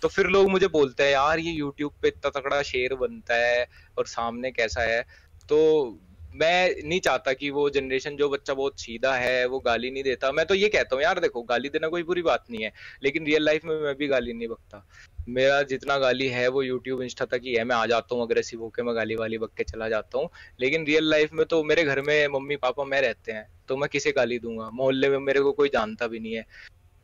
तो फिर लोग मुझे बोलते हैं, यार, ये यूट्यूब पे इतना तकड़ा शेर बनता है और सामने कैसा है? तो मैं नहीं चाहता कि वो जनरेशन जो बच्चा बहुत सीधा है, वो गाली नहीं देता। मैं तो ये कहता हूँ, यार देखो, गाली देना कोई बुरी बात नहीं है, लेकिन रियल लाइफ में मैं भी गाली नहीं बकता। मेरा जितना गाली है, वो यूट्यूब इंस्टा तक ही है। मैं आ जाता हूँ अग्रेसिव होकर मैं गाली वाली बक के चला जाता हूँ। लेकिन रियल लाइफ में तो मेरे घर में मम्मी, पापा, मैं रहते हैं तो मैं किसे गाली दूँगा? मोहल्ले में मेरे को कोई जानता भी नहीं है।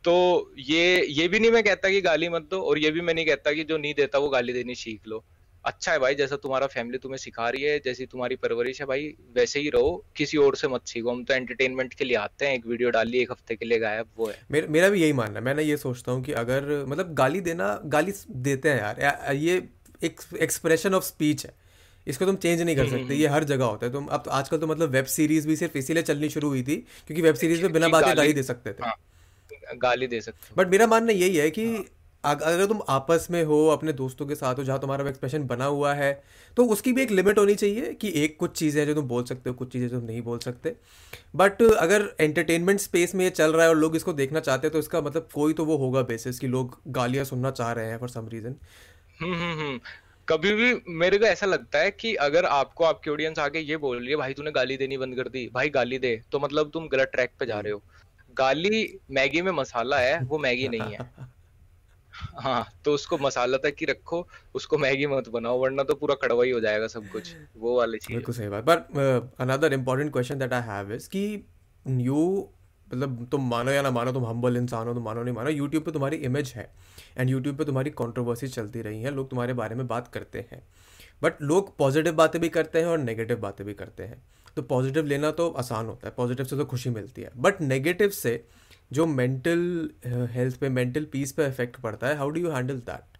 तो ये ये भी नहीं मैं कहता कि गाली मत दो, और ये भी मैं नहीं कहता कि जो नहीं देता, वो गाली देनी सीख लो। अच्छा है भाई जैसा तुम्हारा फैमिली तुम्हें सिखा रही है जैसी तुम्हारी परवरिश है भाई वैसे ही रहो किसी और से मत सीखो। हम तो एंटरटेनमेंट के लिए आते हैं एक वीडियो डाली एक हफ़्ते के लिए गायब वो है। मेरा मेरा भी यही मानना है। मैं ना ये सोचता हूँ कि अगर मतलब गाली देना गाली देते हैं यार। ये एक एक्सप्रेशन ऑफ़ स्पीच है। इसको तुम चेंज नहीं कर हम्म, सकते। ये हर जगह होता है। तुम अब तो आजकल तो मतलब वेब सीरीज़ भी सिर्फ़ इसीलिए चलनी शुरू हुई थी क्योंकि वेब सीरीज़ में बिना बातें गाली दे सकते थे। हाँ, गाली दे सकते बट मेरा मानना यही है कि हाँ। अगर तुम आपस में हो अपने दोस्तों के साथ हो जहाँ तुम्हारा एक्सप्रेशन बना हुआ है तो उसकी भी एक लिमिट होनी चाहिए कि एक कुछ चीज़ें हैं जो तुम बोल सकते हो कुछ चीज़ें तुम नहीं बोल सकते। बट अगर एंटरटेनमेंट स्पेस में ये चल रहा है और लोग इसको देखना चाहते हैं तो इसका मतलब कोई तो वो होगा बेसिस कि लोग गालियाँ सुनना चाह रहे हैं फॉर सम रीज़न कभी भी मेरे को ऐसा लगता है कि अगर आपको आपकी ऑडियंस आगे ये बोल रही है भाई तूने गाली देनी बंद कर दी भाई गाली दे। तो मतलब तुम गलत ट्रैक पे जा रहे हो। गाली मैगी में मसाला है वो मैगी नहीं है। हाँ तो उसको मसाला तक ही रखो, उसको मैगी मत बनाओ, वरना तो पूरा कड़वा ही हो जाएगा सब कुछ, वो वाली चीज़। बिल्कुल सही बात but another important question that I have is कि यू मतलब तुम मानो या ना मानो, तुम हम्बल इंसान हो, तुम मानो नहीं मानो यूट्यूब पे तुम्हारी इमेज है एंड यूट्यूब पे तुम्हारी कंट्रोवर्सी चलती रही है, लोग तुम्हारे बारे में बात करते हैं बट लोग पॉजिटिव बातें भी करते हैं और नेगेटिव बातें भी करते हैं तो पॉजिटिव लेना तो आसान होता है पॉजिटिव से तो खुशी मिलती है बट नेगेटिव से जो मेंटल हेल्थ uh, पे मेंटल पीस पे इफ़ेक्ट पड़ता है how do you handle that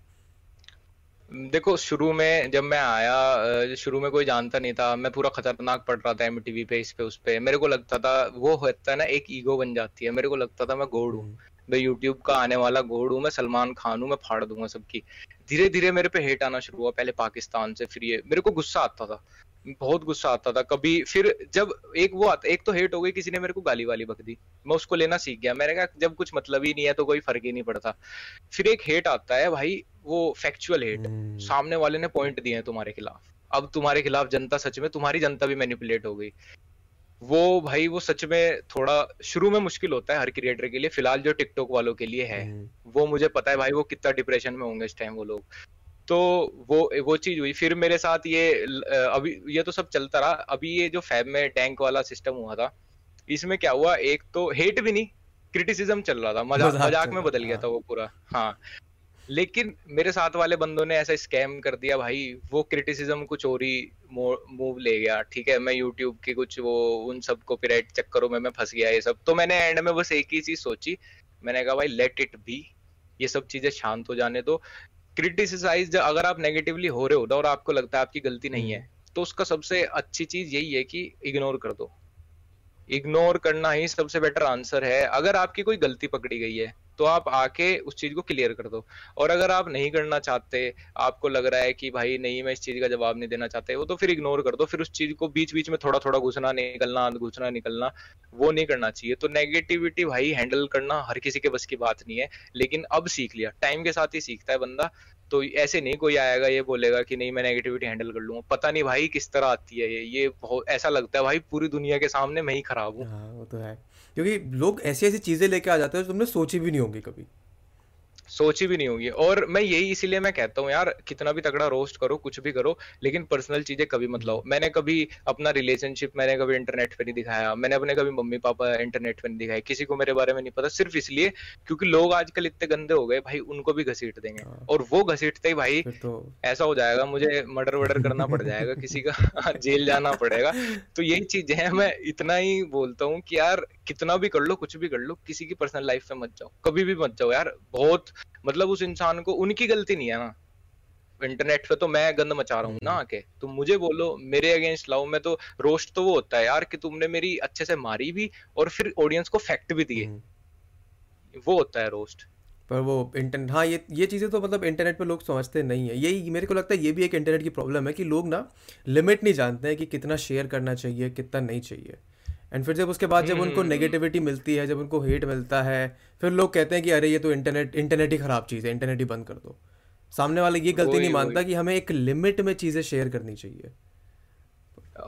देखो शुरू में जब मैं आया शुरू में कोई जानता नहीं था मैं पूरा खतरनाक पढ़ रहा था एम टीवी पे इस पे उस पे। मेरे को लगता था वो होता है ना एक ईगो बन जाती है। मेरे को लगता था मैं गोड़ हूँ। हम्म। मैं यूट्यूब का आने वाला गोड़ हूँ मैं सलमान खान हूँ मैं फाड़ दूँगा सबकी। धीरे धीरे मेरे पे हेट आना शुरू हुआ पहले पाकिस्तान से फिर ये। मेरे को गुस्सा आता था। बहुत गुस्सा आता था। कभी फिर जब एक वो आता एक तो हेट हो गई किसी ने मेरे को गाली वाली बक दी। मैं उसको लेना सीख गया। मैंने कहा जब कुछ मतलब ही नहीं है तो कोई फ़र्क ही नहीं पड़ता। फिर एक हेट आता है भाई वो फैक्चुअल हेट hmm. सामने वाले ने पॉइंट दिए हैं तुम्हारे खिलाफ। अब तुम्हारे खिलाफ जनता सच में तुम्हारी जनता भी मैनिपुलेट हो गई। वो भाई वो सच में थोड़ा शुरू में मुश्किल होता है हर क्रिएटर के लिए। फ़िलहाल जो टिकटॉक वालों के लिए है hmm. वो मुझे पता है भाई वो कितना डिप्रेशन में होंगे इस टाइम वो लोग। तो वो वो चीज़ हुई। फिर मेरे साथ ये अभी ये तो सब चलता रहा। अभी ये जो फैब में टैंक वाला सिस्टम हुआ था इसमें क्या हुआ एक तो हेट भी नहीं क्रिटिसिज्म चल रहा था। मज़ाक मज़ाक में बदल गया था वो पूरा हाँ। लेकिन मेरे साथ वाले बंदों ने ऐसा स्कैम कर दिया भाई वो क्रिटिसिज्म कुछ और ही मूव ले गया। ठीक है मैं यूट्यूब के कुछ वो उन सब कॉपीराइट चक्करों में मैं फंस गया ये सब। तो मैंने एंड में बस एक ही चीज़ सोची। मैंने कहा भाई लेट इट बी ये सब चीज़ें शांत हो जाने दो। क्रिटिसाइज अगर आप नेगेटिवली हो रहे हो और आपको लगता है आपकी गलती नहीं है। तो उसका सबसे अच्छी चीज़ यही है कि इग्नोर कर दो इग्नोर करना ही सबसे बेटर आंसर है अगर आपकी कोई गलती पकड़ी गई है तो आप आके उस चीज़ को क्लियर कर दो। और अगर आप नहीं करना चाहते आपको लग रहा है कि भाई नहीं मैं इस चीज़ का जवाब नहीं देना चाहते वो तो फिर इग्नोर कर दो। फिर उस चीज़ को बीच बीच में थोड़ा थोड़ा घुसना निकलना घुसना निकलना वो नहीं करना चाहिए। तो नेगेटिविटी भाई हैंडल करना हर किसी के बस की बात नहीं है लेकिन अब सीख लिया। टाइम के साथ ही सीखता है बंदा। तो ऐसे नहीं कोई आएगा ये बोलेगा कि नहीं मैं नेगेटिविटी हैंडल कर लूँगा। पता नहीं भाई किस तरह आती है ये। ये बहुत ऐसा लगता है भाई पूरी दुनिया के सामने मैं ही खराब हूँ। हाँ, वो तो है। क्योंकि लोग ऐसी ऐसी चीज़ें लेके आ जाते हैं जो तुमने सोची भी नहीं होंगी कभी। सोची भी नहीं होगी। और मैं यही इसीलिए मैं कहता हूँ यार कितना भी तगड़ा रोस्ट करो कुछ भी करो लेकिन पर्सनल चीज़ें कभी मत लाओ। मैंने कभी अपना रिलेशनशिप मैंने कभी इंटरनेट पे नहीं दिखाया मैंने अपने कभी मम्मी पापा इंटरनेट पे नहीं दिखाया किसी को मेरे बारे में नहीं पता सिर्फ़ इसलिए क्योंकि लोग आजकल इतने गंदे हो गए भाई उनको भी घसीट देंगे। हाँ। और वो घसीटते ही भाई तो... ऐसा हो जाएगा मुझे मर्डर वर्डर करना पड़ जाएगा किसी का जेल जाना पड़ेगा। तो यही चीज़ें है मैं इतना ही बोलता हूँ कि यार कितना भी कर लो कुछ भी कर लो किसी की पर्सनल लाइफ में मत जाओ कभी भी मत जाओ। यार बहुत मतलब उस इंसान को उनकी गलती नहीं है ना। इंटरनेट पे तो मैं गंद मचा रहा हूँ ना। आके। तुम मुझे बोलो मेरे अगेंस्ट लाओ मैं तो रोस्ट तो वो होता है यार कि तुमने मेरी अच्छे से मारी भी और फिर ऑडियंस को फैक्ट भी दिए। हम्म। वो होता है रोस्ट पर वो इंटरनेट हाँ ये ये चीज़ें तो मतलब इंटरनेट पे लोग समझते नहीं है। यही मेरे को लगता है ये भी एक इंटरनेट की प्रॉब्लम है कि लोग ना लिमिट नहीं जानते हैं कि कितना शेयर करना चाहिए कितना नहीं चाहिए। एंड फिर जब उसके बाद जब उनको नेगेटिविटी हम्म। मिलती है जब उनको हेट मिलता है फिर लोग कहते हैं कि अरे ये तो इंटरनेट इंटरनेट ही ख़राब चीज़ है इंटरनेट ही बंद कर दो। सामने वाला ये गलती नहीं मानता कि हमें एक लिमिट में चीज़ें शेयर करनी चाहिए।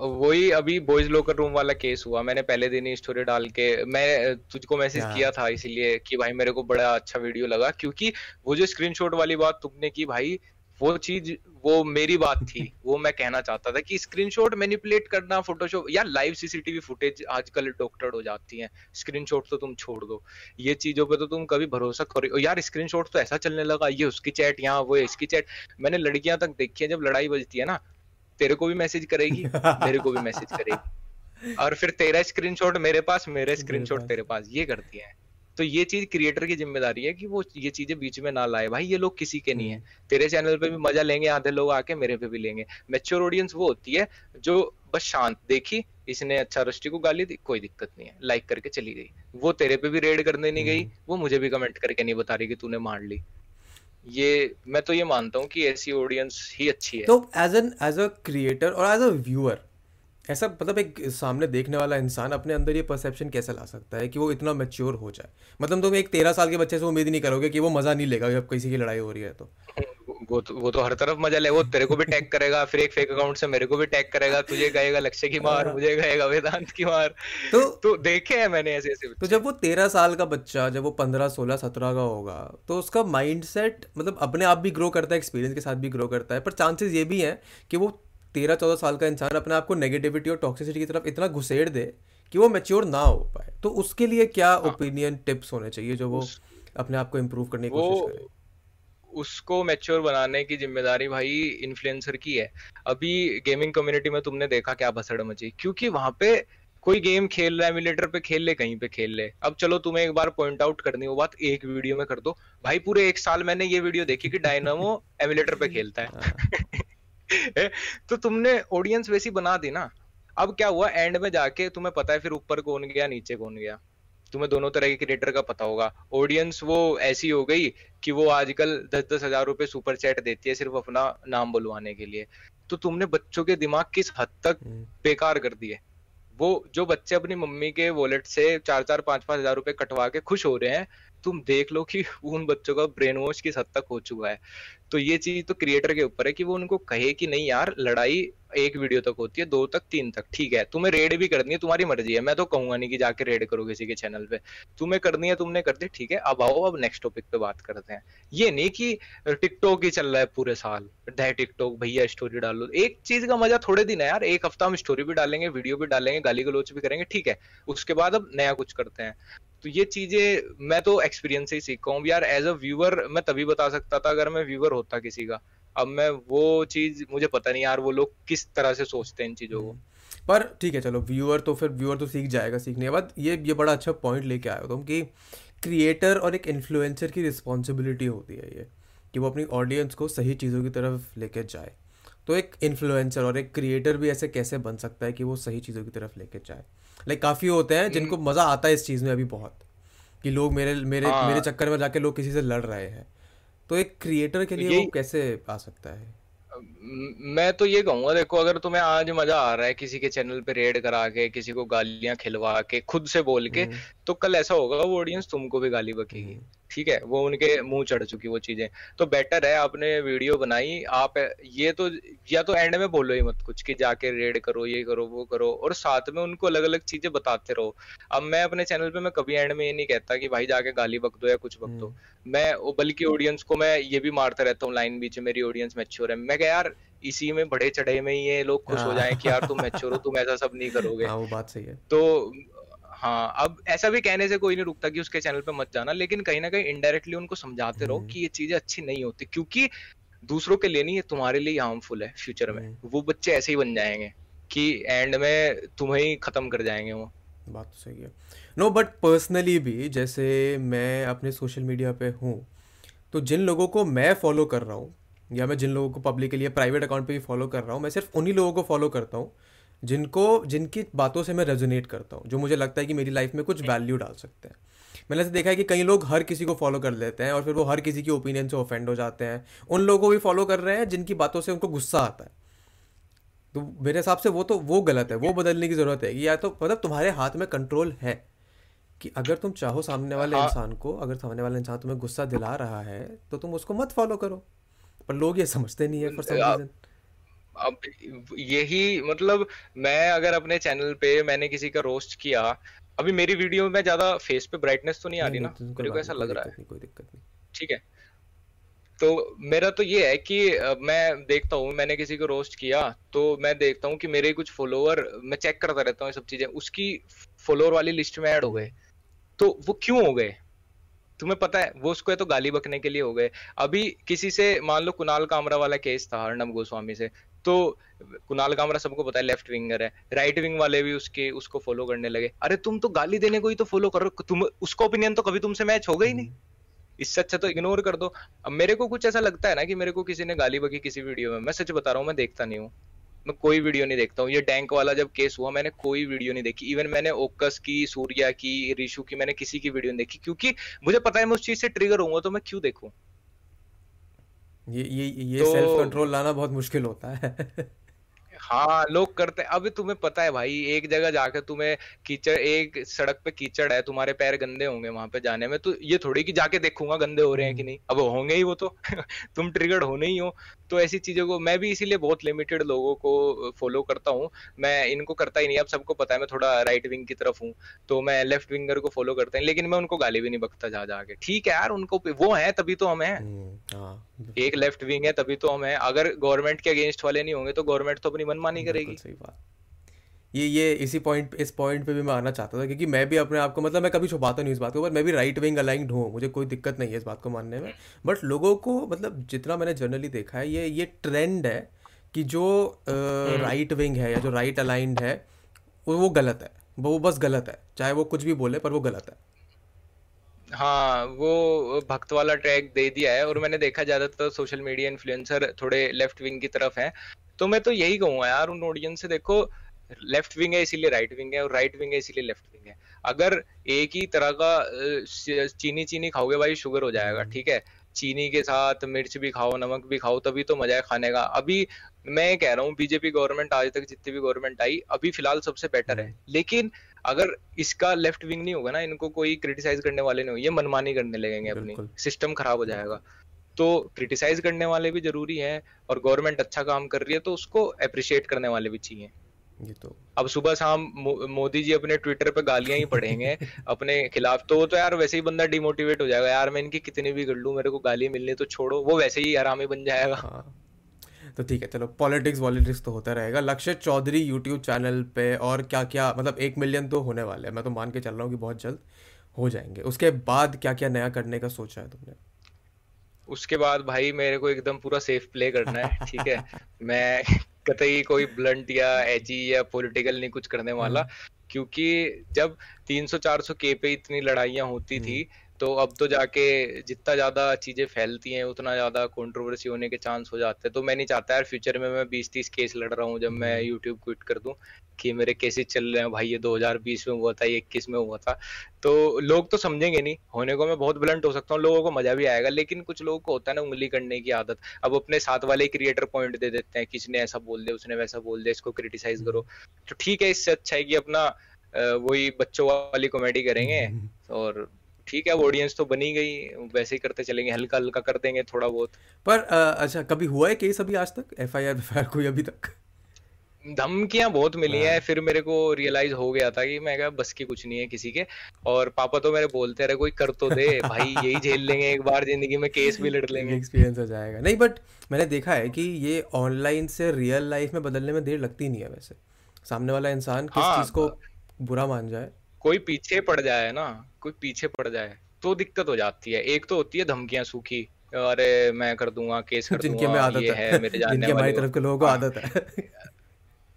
वही अभी बॉयज़ लोकर रूम वाला केस हुआ। मैंने पहले दिन ही स्टोरी डाल के मैं तुझको मैसेज किया था इसीलिए कि भाई मेरे को बड़ा अच्छा वीडियो लगा क्योंकि वो जो स्क्रीनशॉट वाली बात तुमने की भाई वो चीज़ वो मेरी बात थी वो मैं कहना चाहता था कि स्क्रीनशॉट मैनिपुलेट करना फोटोशॉप या लाइव सीसीटीवी फुटेज आजकल डॉक्टर हो जाती है। स्क्रीनशॉट तो तुम छोड़ दो। ये चीज़ों पे तो तुम कभी भरोसा करो यार स्क्रीनशॉट तो ऐसा चलने लगा ये उसकी चैट यहाँ वो इसकी चैट मैंने लड़कियाँ तक देखी है जब लड़ाई बजती है ना तेरे को भी मैसेज करेगी मेरे को भी मैसेज करेगी। और फिर तेरा स्क्रीनशॉट मेरे पास मेरे स्क्रीनशॉट तेरे पास ये करती है। तो ये चीज़ क्रिएटर की ज़िम्मेदारी है कि वो ये चीज़ें बीच में ना लाए। भाई ये लोग किसी के नहीं है। तेरे चैनल पे भी मज़ा लेंगे आधे लोग आके मेरे पे भी लेंगे। मेच्योर ऑडियंस वो होती है जो बस शांत देखी इसने अच्छा रस्टी को गाली दी कोई दिक्कत नहीं है। लाइक करके चली गई। वो तेरे पे भी रेड करने नहीं गई हम्म। वो मुझे भी कमेंट करके नहीं बता रही कि तूने मार ली। ये मैं तो ये मानता हूँ कि ऐसी ऑडियंस ही अच्छी है। तो as an as a creator और एज अ व्यूअर ऐसा मतलब एक सामने देखने वाला इंसान अपने अंदर ये परसेप्शन कैसे ला सकता है कि वो इतना मेच्योर हो जाए? मतलब तुम तो एक तेरह साल के बच्चे से उम्मीद नहीं करोगे कि वो मज़ा नहीं लेगा जब किसी की लड़ाई हो रही है तो। वो तो वो तो हर तरफ़ मज़ा ले वो तेरे को भी टैग करेगा फिर एक फेक अकाउंट से मेरे को भी टैग करेगा तुझे कहेगा लक्ष्य की मार मुझे कहेगा वेदांत की मार। तो तो देखे हैं मैंने ऐसे ऐसे तो जब वो तेरह साल का बच्चा जब वो पंद्रह सोलह सत्रह का होगा तो उसका माइंड सेट मतलब अपने आप भी ग्रो करता है एक्सपीरियंस के साथ भी ग्रो करता है पर चांसेस ये भी हैं कि वो तेरह चौदह साल का इंसान अपने आप को नेगेटिविटी और टॉक्सिसिटी की तरफ़ इतना घुसेड़ दे कि वो मेच्योर ना हो पाए। तो उसके लिए क्या ओपिनियन हाँ। टिप्स होने चाहिए जो वो अपने आप को इम्प्रूव करने की कोशिश करे? उसको मेच्योर बनाने की ज़िम्मेदारी भाई इन्फ्लुएंसर की है। अभी गेमिंग कम्युनिटी में तुमने देखा क्या भसड़ मची? क्योंकि वहाँ पे कोई गेम खेल रहा है एमुलेटर पे खेल ले कहीं पे खेल ले। अब चलो तुम्हें एक बार पॉइंट आउट करनी वो बात एक वीडियो में कर दो। भाई पूरे एक साल मैंने ये वीडियो देखी कि डायनामो एमुलेटर पे खेलता है। हाँ। तो तुमने ऑडियंस वैसी बना दी ना। अब क्या हुआ? एंड में जाके तुम्हें पता है फिर ऊपर कौन गया नीचे कौन गया। तुम्हें दोनों तरह के क्रिएटर का पता होगा। ऑडियंस वो ऐसी हो गई कि वो आजकल दस दस हज़ार रुपए सुपर चैट देती है सिर्फ़ अपना नाम बुलवाने के लिए। तो तुमने बच्चों के दिमाग किस हद तक हम्म। बेकार कर दिए? वो जो बच्चे अपनी मम्मी के वॉलेट से चार चार पाँच पाँच हज़ार रुपए कटवा के खुश हो रहे हैं तुम देख लो कि उन बच्चों का ब्रेन वॉश किस हद तक हो चुका है। तो ये चीज़ तो क्रिएटर के ऊपर है कि वो उनको कहे कि नहीं यार, लड़ाई एक वीडियो तक होती है, दो तक, तीन तक, ठीक है। तुम्हें रेड भी करनी है, तुम्हारी मर्ज़ी है। मैं तो कहूँगा नहीं कि जाके रेड करो किसी के चैनल पे। तुम्हें करनी है, तुमने कर दी, ठीक है। अब आओ, अब नेक्स्ट टॉपिक पे बात करते हैं। ये नहीं कि टिकटॉक ही चल रहा है पूरे साल। डे टिकटॉक भैया स्टोरी डालो एक चीज़ का मज़ा थोड़े दिन है यार। एक हफ़्ता हम स्टोरी भी डालेंगे वीडियो भी डालेंगे गाली गलोच भी करेंगे, ठीक है। उसके बाद अब नया कुछ करते हैं। तो ये चीज़ें मैं तो एक्सपीरियंस से ही सीखा हूँ। यार एज अ व्यूअर मैं तभी बता सकता था अगर मैं व्यूअर होता किसी का। अब मैं वो चीज़, मुझे पता नहीं यार, वो लोग किस तरह से सोचते हैं इन चीज़ों को। पर ठीक है, चलो व्यूअर तो फिर व्यूअर तो सीख जाएगा सीखने के बाद। ये ये बड़ा अच्छा पॉइंट लेके हो तुम कि क्रिएटर और एक इन्फ्लुएंसर की रिस्पॉन्सिबिलिटी होती है ये, कि वो अपनी ऑडियंस को सही चीज़ों की तरफ़ लेके जाए। तो एक इन्फ्लुएंसर और एक क्रिएटर भी ऐसे कैसे बन सकता है कि वो सही चीज़ों की तरफ़ लेके जाए? लाइक काफ़ी होते हैं जिनको हम्म। मज़ा आता है इस चीज़ में अभी बहुत कि लोग मेरे मेरे आ, मेरे चक्कर में जाके लोग किसी से लड़ रहे हैं तो एक क्रिएटर के लिए वो कैसे आ सकता है मैं तो ये कहूँगा देखो अगर तुम्हें आज मज़ा आ रहा है किसी के चैनल पे रेड करा के किसी को गालियाँ खिलवा के खुद से बोल के हम्म। तो कल ऐसा होगा वो ऑडियंस तुमको भी गाली बकेगी हम्म। ठीक है वो उनके मुँह चढ़ चुकी वो चीज़ें। तो बेटर है आपने वीडियो बनाई आप ये तो या तो एंड में बोलो ही मत कुछ कि जाके रेड करो ये करो वो करो और साथ में उनको अलग अलग चीज़ें बताते रहो। अब मैं अपने चैनल पे मैं कभी एंड में ये नहीं कहता कि भाई जाके गाली बक दो या कुछ बक दो। हम्म। मैं बल्कि ऑडियंस को मैं ये भी मारता रहता हूँ लाइन बीच में मेरी ऑडियंस मैच्योर है। मैं क्या यार इसी में बड़े चढ़े में ही ये लोग खुश हो हाँ। जाए कि यार तुम मैच्योर हो तुम ऐसा सब नहीं करोगे। हाँ, वो बात सही है। तो हाँ अब ऐसा भी कहने से कोई नहीं रुकता कि उसके चैनल पे मत जाना लेकिन कहीं ना कहीं इनडायरेक्टली उनको समझाते रहो हम्म। कि ये चीज़ें अच्छी नहीं होती क्योंकि दूसरों के लिए नहीं है तुम्हारे लिए हार्मफुल है फ्यूचर में हम्म। वो बच्चे ऐसे ही बन जाएँगे कि एंड में तुम्हें ही खत्म कर जाएँगे वो बात तो सही है नो बट पर्सनली भी जैसे मैं अपने सोशल मीडिया पे हूँ तो जिन लोगों को मैं फॉलो कर रहा हूँ या मैं जिन लोगों को पब्लिक के लिए प्राइवेट अकाउंट पे भी फॉलो कर रहा हूँ मैं सिर्फ़ उन्हीं लोगों को फॉलो करता हूँ जिनको जिनकी बातों से मैं रेजोनेट करता हूँ जो मुझे लगता है कि मेरी लाइफ में कुछ वैल्यू डाल सकते हैं। मैंने ऐसे देखा है कि कई लोग हर किसी को फॉलो कर लेते हैं और फिर वो हर किसी की ओपिनियन से ऑफेंड हो जाते हैं। उन लोगों को भी फॉलो कर रहे हैं जिनकी बातों से उनको गुस्सा आता है। तो मेरे हिसाब से वो तो वो गलत है वो बदलने की ज़रूरत है कि या तो मतलब तुम्हारे हाथ में कंट्रोल है कि अगर तुम चाहो सामने वाले हाँ। इंसान को अगर सामने वाला इंसान तुम्हें गुस्सा दिला रहा है तो तुम उसको मत फॉलो करो। पर लोग ये समझते नहीं है फॉर सम रीजन अब यही मतलब मैं अगर अपने चैनल पे मैंने किसी का रोस्ट किया अभी मेरी वीडियो में ज़्यादा फेस पे ब्राइटनेस तो नहीं आ रही ना? मेरे को ऐसा लग रहा है। कोई दिक्कत नहीं। ठीक है। तो मेरा तो ये है कि मैं देखता हूँ मैंने किसी को रोस्ट किया तो मैं देखता हूँ कि मेरे कुछ फॉलोअर मैं चेक करता रहता हूँ ये सब चीज़ें उसकी फॉलोअर वाली लिस्ट में ऐड हो गए। तो वो क्यों हो गए? तुम्हें पता है वो उसको है तो गाली बकने के लिए हो गए। अभी किसी से मान लो कुणाल कामरा वाला केस था अर्णब गोस्वामी से तो कुणाल कामरा सबको पता है लेफ़्ट विंगर है। राइट विंग वाले भी उसके उसको फॉलो करने लगे। अरे तुम तो गाली देने को ही तो फॉलो करो तुम उसका ओपिनियन तो कभी तुमसे मैच होगा ही नहीं। इससे अच्छा तो इग्नोर कर दो। अब मेरे को कुछ ऐसा लगता है ना कि मेरे को किसी ने गाली बकी किसी वीडियो में। मैं सच बता रहा हूँ मैं देखता नहीं हूँ। मैं कोई वीडियो नहीं देखता हूँ। ये टैंक वाला जब केस हुआ मैंने कोई वीडियो नहीं देखी। इवन मैंने ओकस की सूर्या की रिशु की मैंने किसी की वीडियो नहीं देखी। क्योंकि मुझे पता है मैं उस चीज़ से ट्रिगर हूँ तो मैं क्यों देखूँ? ये ये ये तो, सेल्फ कंट्रोल लाना बहुत मुश्किल होता है। हाँ लोग करते हैं। अभी तुम्हें पता है भाई एक जगह जाकर तुम्हें कीचड़ एक सड़क पे कीचड़ है तुम्हारे पैर गंदे होंगे वहाँ पे जाने में। तो ये थोड़ी कि जाके देखूँगा गंदे हो रहे हैं कि हम्म। नहीं। अब होंगे ही वो तो। तुम ट्रिगर्ड होने ही हो। तो ऐसी चीज़ों को मैं भी इसीलिए बहुत लिमिटेड लोगों को फॉलो करता हूँ। मैं इनको करता ही नहीं अब सबको पता है मैं थोड़ा राइट विंग की तरफ़ हूँ तो मैं लेफ़्ट विंगर को फॉलो करता हूँ लेकिन मैं उनको गाली भी नहीं बकता जा जाके। ठीक है यार उनको वो है तभी तो हम है। हम्म, हाँ। एक लेफ़्ट विंग है तभी तो हम है। अगर गवर्नमेंट के अगेंस्ट वाले नहीं होंगे तो गवर्नमेंट तो अपनी मनमानी करेगी। सही बात। ये ये इसी पॉइंट इस पॉइंट पे भी मैं आना चाहता था क्योंकि मैं भी अपने आप को मतलब मैं कभी छुपाता नहीं इस बात को पर मैं भी राइट विंग अलाइंड हूँ मुझे कोई दिक्कत नहीं है इस बात को मानने में। बट लोगों को मतलब जितना मैंने जनरली देखा है ये ये ट्रेंड है कि जो राइट हम्म। विंग है या जो राइट अलाइंड है वो वो गलत है। वो बस गलत है चाहे वो कुछ भी बोले पर वो गलत है। हाँ वो भक्त वाला ट्रैक दे दिया है और मैंने देखा ज़्यादातर तो सोशल मीडिया इन्फ्लुएंसर थोड़े लेफ़्ट विंग की तरफ़ है। तो मैं तो यही कहूँगा यार उन ऑडियंस से देखो लेफ़्ट विंग है इसीलिए राइट विंग है और राइट विंग है इसीलिए लेफ़्ट विंग है। अगर एक ही तरह का चीनी चीनी खाओगे भाई शुगर हो जाएगा हम्म। ठीक है? चीनी के साथ मिर्च भी खाओ नमक भी खाओ तभी तो मज़ा है खाने का। अभी मैं कह रहा हूँ बीजेपी गवर्नमेंट आज तक जितनी भी गवर्नमेंट आई अभी फ़िलहाल सबसे बेटर है। हम्म। लेकिन अगर इसका लेफ़्ट विंग नहीं होगा ना इनको कोई क्रिटिसाइज करने वाले नहीं हो ये मनमानी करने लगेंगे अपनी। सिस्टम खराब हो जाएगा। तो क्रिटिसाइज करने वाले भी ज़रूरी है और गवर्नमेंट अच्छा काम कर रही है तो उसको अप्रिशिएट करने वाले भी चाहिए। ये तो। अब सुबह शाम मोदी जी अपने ट्विटर पे गालियाँ ही पढ़ेंगे अपने खिलाफ तो वो तो यार वैसे ही बंदा डिमोटिवेट हो जाएगा यार मैं इनकी कितनी भी कर लू मेरे को गाली मिलनी तो छोड़ो वो वैसे ही आरामी बन जाएगा। हाँ। तो ठीक है चलो पॉलिटिक्स वॉलिटिक्स तो होता रहेगा। लक्ष्य चौधरी यूट्यूब चैनल पे और क्या क्या मतलब एक मिलियन तो होने वाले हैं। मैं तो मान के चल रहा हूँ कि बहुत जल्द हो जाएँगे। उसके बाद क्या क्या नया करने का सोचा है तुमने? उसके बाद भाई मेरे को एकदम पूरा सेफ़ प्ले करना है ठीक है। मैं कतई कोई ब्लंट या एजी या पॉलिटिकल नहीं कुछ करने वाला हम्म। क्योंकि जब 300-400 के पे इतनी लड़ाइयाँ होती थी हम्म। तो अब तो जाके जितना ज़्यादा चीज़ें फैलती हैं उतना ज़्यादा कंट्रोवर्सी होने के चांस हो जाते हैं। तो मैं नहीं चाहता यार फ्यूचर में मैं 20-30 केस लड़ रहा हूँ जब मैं यूट्यूब क्विट कर दूँ कि मेरे केसेस चल रहे हैं भाई ये 2020 में हुआ था ये इक्कीस में हुआ था। तो लोग तो समझेंगे नहीं। होने को मैं बहुत ब्लंट हो सकता हूँ लोगों को मज़ा भी आएगा लेकिन कुछ लोगों को होता है ना उंगली करने की आदत। अब अपने साथ वाले क्रिएटर पॉइंट दे देते हैं किसने ऐसा बोल दिया उसने वैसा बोल दिया इसको क्रिटिसाइज करो। तो ठीक है इससे अच्छा है कि अपना वही बच्चों वाली कॉमेडी करेंगे और ठीक है ऑडियंस तो बनी गई वैसे ही करते चलेंगे हल्का हल्का कर देंगे थोड़ा बहुत। पर आ, अच्छा कभी हुआ है केस अभी आज तक? एफ़ आई आर कोई अभी तक? धमकियाँ बहुत मिली हैं हाँ। फिर मेरे को रियलाइज़ हो गया था कि मैं क्या बस की कुछ नहीं है किसी के। और पापा तो मेरे बोलते रहे कोई कर तो दे भाई यही झेल लेंगे एक बार ज़िंदगी में केस भी लड़ लेंगे। एक्सपीरियंस हो जाएगा। नहीं बट मैंने देखा है कि ये ऑनलाइन से रियल लाइफ में बदलने में देर लगती नहीं है वैसे। सामने वाला इंसान किस हाँ, चीज़ को बुरा मान जाए। कोई पीछे पड़ जाए ना कोई पीछे पड़ जाए तो दिक्कत हो जाती है। एक तो होती है धमकियाँ सूखी अरे मैं कर दूँगा केस कर जिनके में आदत है, है मेरे जानने वाले तरफ़ के लोगों को हाँ। आदत है।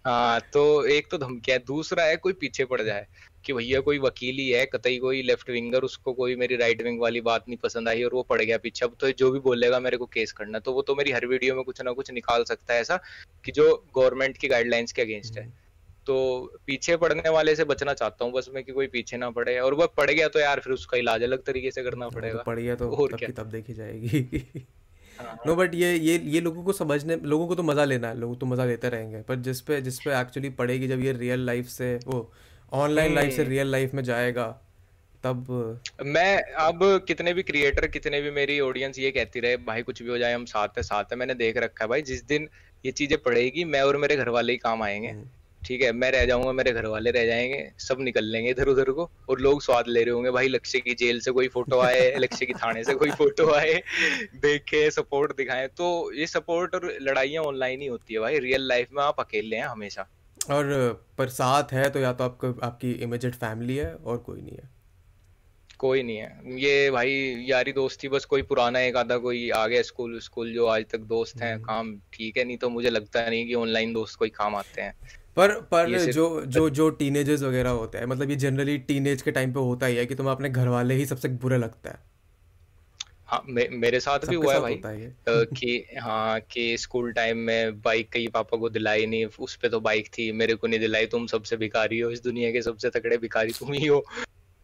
हाँ तो एक तो धमकिया है दूसरा है कोई पीछे पड़ जाए कि भैया कोई वकील ही है कतई कोई लेफ़्ट विंगर उसको कोई मेरी राइट विंग वाली बात नहीं पसंद आई और वो पड़ गया पीछे। अब तो जो भी बोलेगा मेरे को केस करना तो वो तो मेरी हर वीडियो में कुछ ना कुछ निकाल सकता है ऐसा कि जो गवर्नमेंट की गाइडलाइंस के अगेंस्ट है। तो पीछे पड़ने वाले से बचना चाहता हूँ बस मैं कि कोई पीछे ना पड़े। और वह पड़ गया तो यार फिर उसका इलाज अलग तरीके से करना पड़ेगा। तो पड़ गया तो और क्या। तब देखी जाएगी। नो बट ये ये ये लोगों को समझने लोगों को तो मज़ा लेना है लोग तो मज़ा लेते रहेंगे। पर जिस पे जिस पे एक्चुअली पड़ेगी जब ये रियल लाइफ से वो ऑनलाइन लाइफ से रियल लाइफ में जाएगा तब मैं अब कितने भी क्रिएटर कितने भी मेरी ऑडियंस ये कहती रहे भाई कुछ भी हो जाए हम साथ है साथ है मैंने देख रखा है भाई जिस दिन ये चीज़ें पड़ेगी मैं और मेरे घर वाले ही काम आएँगे। हम्म। ठीक है मैं रह जाऊँगा मेरे घर वाले रह जाएँगे सब निकल लेंगे इधर उधर को और लोग स्वाद ले रहे होंगे भाई लक्ष्य की जेल से कोई फ़ोटो आए लक्ष्य की थाने से कोई फ़ोटो आए देखे सपोर्ट दिखाए तो ये सपोर्ट और लड़ाइयाँ ऑनलाइन ही होती है भाई रियल लाइफ में आप अकेले हैं हमेशा। और पर साथ है तो या तो आपको आपकी इमीडिएट फैमिली है और कोई नहीं है। कोई नहीं है। ये भाई यारी दोस्ती बस कोई पुराना एक आधा कोई आ गया स्कूल स्कूल जो आज तक दोस्त हैं हम्म। काम ठीक है नहीं तो मुझे लगता नहीं कि ऑनलाइन दोस्त कोई काम आते हैं। पर पर जो जो जो टीनेजर्स वगैरह होते हैं मतलब ये जनरली टीनेज के टाइम पे होता ही है कि तुम्हें अपने घर वाले ही सबसे बुरा लगता है। हाँ मे, मेरे साथ भी हुआ है भाई। कि हाँ कि स्कूल टाइम में बाइक कहीं पापा को दिलाई नहीं उस पे तो बाइक थी मेरे को नहीं दिलाई तुम सबसे भिखारी हो इस दुनिया के सबसे तकड़े भिखारी तुम ही हो।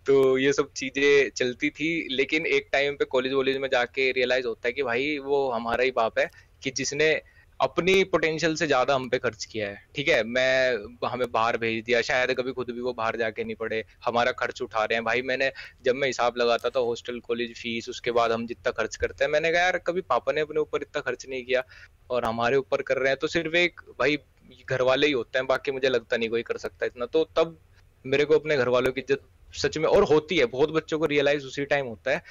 तो ये सब चीज़ें चलती थी लेकिन एक टाइम पे कॉलेज वॉलेज में जाके रियलाइज़ होता है कि भाई वो हमारा ही बाप है कि जिसने अपनी पोटेंशियल से ज़्यादा हम पे खर्च किया है। ठीक है? मैं हमें बाहर भेज दिया। शायद कभी खुद भी वो बाहर जाके नहीं पड़े। हमारा खर्च उठा रहे हैं। भाई, मैंने जब मैं हिसाब लगाता था हॉस्टल कॉलेज फ़ीस उसके बाद हम जितना खर्च करते हैं, मैंने कहा, यार, कभी पापा ने अपने ऊपर इतना खर्च नहीं किया और हमारे ऊपर कर रहे हैं। तो सिर्फ़ एक, भाई घर वाले ही होते हैं। बाकी मुझे लगता नहीं कोई कर सकता इतना। तो तब मेरे को अपने घर वालों की इज़्ज़त सच में और होती है। बहुत बच्चों को रियलाइज़ उसी टाइम होता है।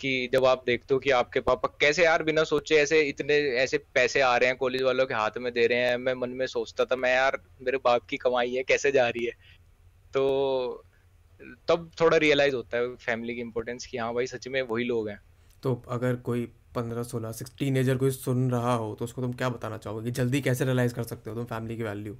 कि जब आप देखते हो कि आपके पापा कैसे यार बिना सोचे ऐसे इतने, ऐसे पैसे आ रहे हैं कॉलेज वालों के हाथ में दे रहे हैं, मैं मन में सोचता था, मैं यार, मेरे बाप की कमाई है, कैसे जा रही है? तो तब थोड़ा रियलाइज़ होता है फैमिली की इम्पोर्टेंस कि हाँ भाई, सच में वही लोग हैं। तो अगर कोई पंद्रह, सोलह सिक्स टीनेजर कोई सुन रहा हो तो उसको तुम क्या बताना चाहोगे जल्दी कैसे रियलाइज़ कर सकते हो तुम फैमिली की वैल्यू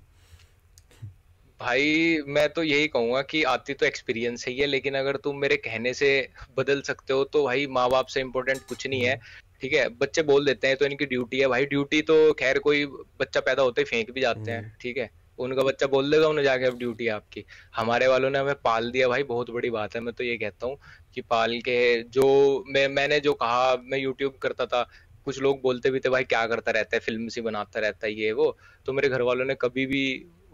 भाई मैं तो यही कहूँगा कि आती तो एक्सपीरियंस ही है लेकिन अगर तुम मेरे कहने से बदल सकते हो तो भाई माँ बाप से इम्पोर्टेंट कुछ नहीं है ठीक है? बच्चे बोल देते हैं तो इनकी ड्यूटी है। भाई ड्यूटी तो खैर कोई बच्चा पैदा होते ही फेंक भी जाते हैं हम्म। ठीक है? उनका बच्चा बोल देगा उन्हें जाके अब ड्यूटी है आपकी। हमारे वालों ने हमें पाल दिया भाई बहुत बड़ी बात है। मैं तो ये कहता हूँ कि पाल के जो मैं मैंने जो कहा मैं यूट्यूब करता था कुछ लोग बोलते भी थे भाई क्या करता रहता है फ़िल्म सी बनाता रहता है ये वो। तो मेरे घर वालों ने कभी भी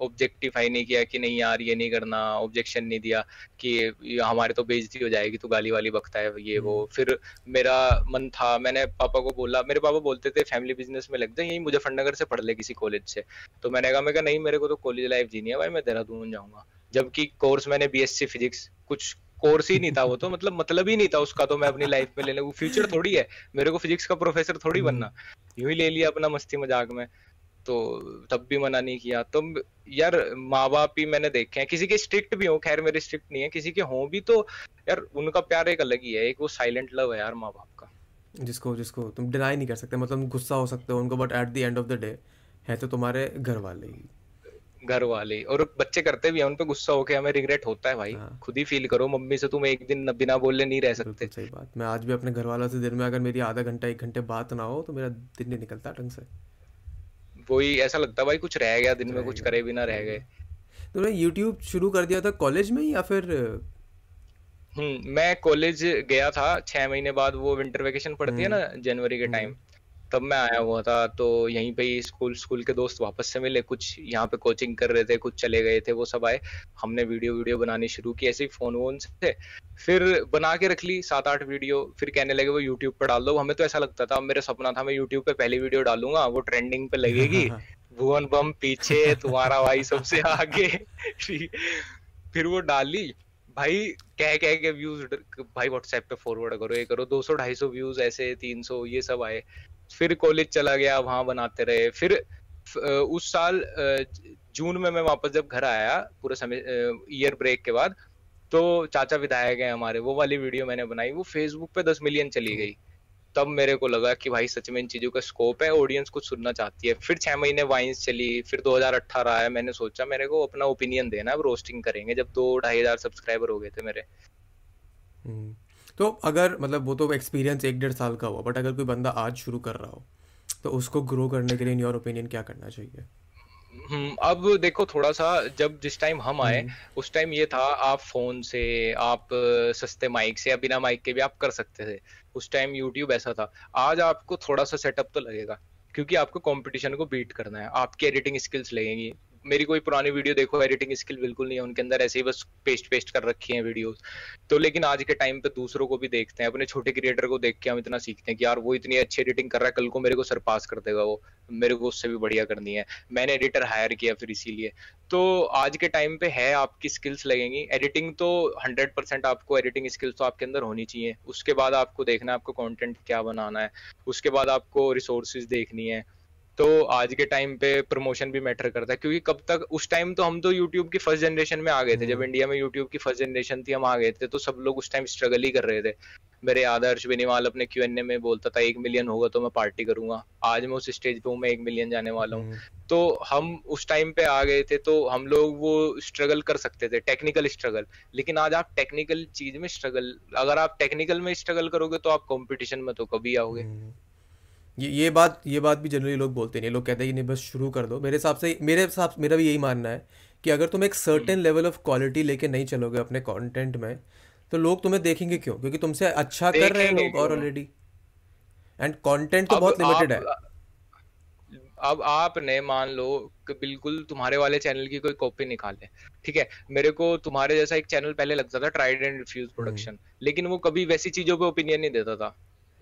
ऑब्जेक्टिफाई नहीं किया कि नहीं यार ये नहीं करना ऑब्जेक्शन नहीं दिया कि हमारे तो बेइज्जती हो जाएगी तो गाली वाली बकता है ये वो। हम्म। फिर मेरा मन था मैंने पापा को बोला मेरे पापा बोलते थे फैमिली बिज़नेस में लग जाए यही मुजफ्फरनगर से पढ़ ले किसी कॉलेज से। तो मैंने कहा मैं कहा नहीं मेरे को तो कॉलेज लाइफ जीनी है भाई मैं देहरादून जाऊँगा। जबकि कोर्स मैंने बीएससी फिजिक्स कुछ कोर्स ही नहीं था वो तो मतलब मतलब ही नहीं था उसका तो मैं अपनी लाइफ में लेने वो फ्यूचर थोड़ी है मेरे को फिजिक्स का प्रोफेसर थोड़ी हम्म। बनना। यूँ ही ले लिया अपना मस्ती मज़ाक में। तो तब भी मना नहीं किया। तो यार माँ बाप ही मैंने देखे हैं। किसी के स्ट्रिक्ट भी हो खैर मेरे स्ट्रिक्ट नहीं है। किसी के हों भी तो यार उनका प्यार एक अलग ही है। एक वो साइलेंट लव है यार माँ बाप का। जिसको जिसको तुम डिनाई नहीं कर सकते। मतलब गुस्सा हो सकते हो उनको but at the end of the day है तो तुम्हारे घर वाले ही। घर वाले। और बच्चे करते भी हैं उन पे गुस्सा होके हमें रिग्रेट होता है भाई। हाँ। खुद ही फील करो मम्मी से तुम एक दिन बिना बोले नहीं रह सकते। सही बात। मैं आज भी अपने घर वालों से दिन में अगर मेरी आधा घंटा एक घंटे बात ना हो तो मेरा दिन नहीं निकलता ढंग से। वही ऐसा लगता है भाई कुछ रह गया दिन में कुछ करे भी ना रह गए तुमने यूट्यूब शुरू कर दिया था कॉलेज में या फिर हम्म मैं कॉलेज गया था छह महीने बाद वो विंटर वेकेशन पड़ती है ना हम्म। जनवरी के टाइम हम्म। तब मैं आया हुआ था तो यहीं पे ही स्कूल स्कूल के दोस्त वापस से मिले कुछ यहाँ पे कोचिंग कर रहे थे कुछ चले गए थे वो सब आए। हमने वीडियो वीडियो बनानी शुरू की ऐसे ही फ़ोन वोन से। फिर बना के रख ली सात आठ वीडियो फिर कहने लगे वो यूट्यूब पे डाल दो। हमें तो ऐसा लगता था मेरा सपना था मैं यूट्यूब पे पहली वीडियो डालूँगा वो ट्रेंडिंग पे लगेगी। भुवन बम पीछे तुम्हारा भाई सबसे आगे। फिर वो डाली भाई कह कह के व्यूज़ भाई व्हाट्सएप पे फॉरवर्ड करो ये करो 200 250 व्यूज़ ऐसे 300 ये सब आए। फिर कॉलेज चला गया वहाँ बनाते रहे। फिर उस साल जून में मैं वापस जब घर आया पूरे समय ईयर ब्रेक के बाद तो चाचा विधायक है हमारे वो वाली वीडियो मैंने बनाई वो फेसबुक पे दस मिलियन चली गई। तब मेरे को लगा कि भाई सच में इन चीज़ों का स्कोप है ऑडियंस कुछ सुनना चाहती है। फिर छह महीने वाइन्स चली फिर 2018 आया मैंने सोचा मेरे को अपना ओपिनियन देना अब रोस्टिंग करेंगे जब दो ढाई हज़ार सब्सक्राइबर हो गए थे मेरे। हम्म। तो अगर मतलब वो तो एक्सपीरियंस एक डेढ़ साल का हुआ बट अगर कोई बंदा आज शुरू कर रहा हो तो उसको ग्रो करने के लिए इन योर ओपिनियन क्या करना चाहिए? हम्म, अब देखो थोड़ा सा जब जिस टाइम हम आए हम्म। उस टाइम ये था आप फ़ोन से आप सस्ते माइक से या बिना माइक के भी आप कर सकते थे। उस टाइम यूट्यूब ऐसा था। आज आपको थोड़ा सा सेटअप तो लगेगा क्योंकि आपको कंपटीशन को बीट करना है। आपकी एडिटिंग स्किल्स लगेंगी। मेरी कोई पुरानी वीडियो देखो एडिटिंग स्किल बिल्कुल नहीं है उनके अंदर, ऐसे ही बस पेस्ट पेस्ट कर रखी है वीडियोस तो लेकिन आज के टाइम पे दूसरों को भी देखते हैं, अपने छोटे क्रिएटर को देख के हम इतना सीखते हैं कि यार, वो इतनी अच्छी एडिटिंग कर रहा है, कल को मेरे को सरपास कर देगा वो। मेरे को उससे भी बढ़िया करनी है। मैंने एडिटर हायर किया फिर इसीलिए। तो आज के टाइम पे है, आपकी स्किल्स लगेंगी। एडिटिंग तो हंड्रेड परसेंट आपको एडिटिंग स्किल्स तो आपके अंदर होनी चाहिए। उसके बाद आपको देखना है आपको कंटेंट क्या बनाना है। उसके बाद आपको रिसोर्सेज देखनी है। तो आज के टाइम पे प्रमोशन भी मैटर करता है क्योंकि कब तक उस टाइम तो हम तो यूट्यूब की फ़र्स्ट जनरेशन में आ गए थे जब इंडिया हम्म। में यूट्यूब की फ़र्स्ट जनरेशन थी हम आ गए थे तो सब लोग उस टाइम स्ट्रगल ही कर रहे थे मेरे आदर्श बेनीवाल अपने क्यू एन ए में बोलता था एक मिलियन होगा तो मैं पार्टी करूँगा आज मैं उस स्टेज पे हूँ मैं एक मिलियन जाने वाला हूँ हम्म। तो हम उस टाइम पे आ गए थे तो हम लोग वो स्ट्रगल कर सकते थे टेक्निकल स्ट्रगल लेकिन आज आप टेक्निकल चीज़ में स्ट्रगल अगर आप टेक्निकल में स्ट्रगल करोगे तो आप कॉम्पिटिशन में तो कभी आओगे हम्म। ये ये बात ये बात भी जनरली लोग बोलते नहीं लोग कहते हैं कि नहीं बस शुरू कर दो। मेरे हिसाब से मेरे हिसाब मेरा भी यही मानना है कि अगर तुम एक सर्टेन लेवल ऑफ़ क्वालिटी लेके नहीं चलोगे अपने कंटेंट में तो लोग तुम्हें देखेंगे क्यों? क्योंकि तुमसे अच्छा कर रहे हैं लोग और ऑलरेडी एंड कंटेंट तो बहुत लिमिटेड है। अब आपने मान लो कि बिल्कुल तुम्हारे वाले चैनल की कोई कॉपी निकाले ठीक है? मेरे को तुम्हारे जैसा एक चैनल पहले लगता था ट्राइड एंड रिफ्यूज प्रोडक्शन लेकिन वो कभी वैसी चीज़ों पे ओपिनियन नहीं देता था।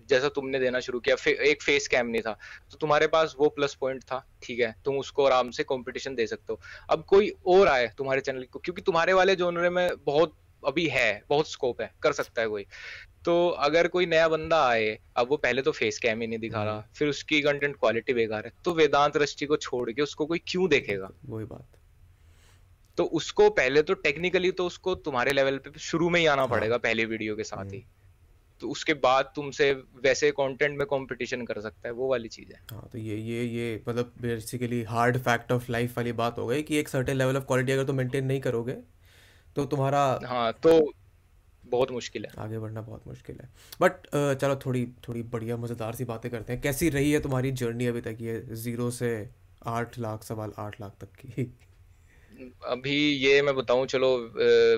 जैसा तुमने देना शुरू किया फे, एक फेस कैम नहीं था। तो तुम्हारे पास वो प्लस पॉइंट था ठीक है? तुम उसको आराम से कंपटीशन दे सकते हो। अब कोई और आए तुम्हारे चैनल को क्योंकि तुम्हारे वाले जोनरे में बहुत अभी है बहुत स्कोप है कर सकता है कोई। तो अगर कोई नया बंदा आए अब वो पहले तो फेस कैम ही नहीं दिखा रहा हम्म। फिर उसकी कंटेंट क्वालिटी बेकार है तो वेदांत रष्टि को छोड़ के उसको कोई क्यों देखेगा? वही बात। तो उसको पहले तो टेक्निकली तो उसको तुम्हारे लेवल पे शुरू में ही आना हाँ। पड़ेगा पहले वीडियो के साथ ही। हम्म। तो उसके बाद तुमसे वैसे कंटेंट में कंपटीशन कर सकता है वो वाली चीज़ है। हाँ तो ये ये ये मतलब basically hard fact of life वाली बात हो गई कि एक सर्टेन लेवल ऑफ़ क्वालिटी अगर तुम मेंटेन नहीं करोगे तो तुम्हारा हाँ तो बहुत मुश्किल है। आगे बढ़ना बहुत मुश्किल है। बट चलो थोड़ी थोड़ी बढ़िया मज़ेदार सी बातें करते हैं। कैसी रही है तुम्हारी जर्नी अभी तक ये ज़ीरो से आठ लाख सवाल आठ लाख तक की? अभी ये मैं बताऊँ चलो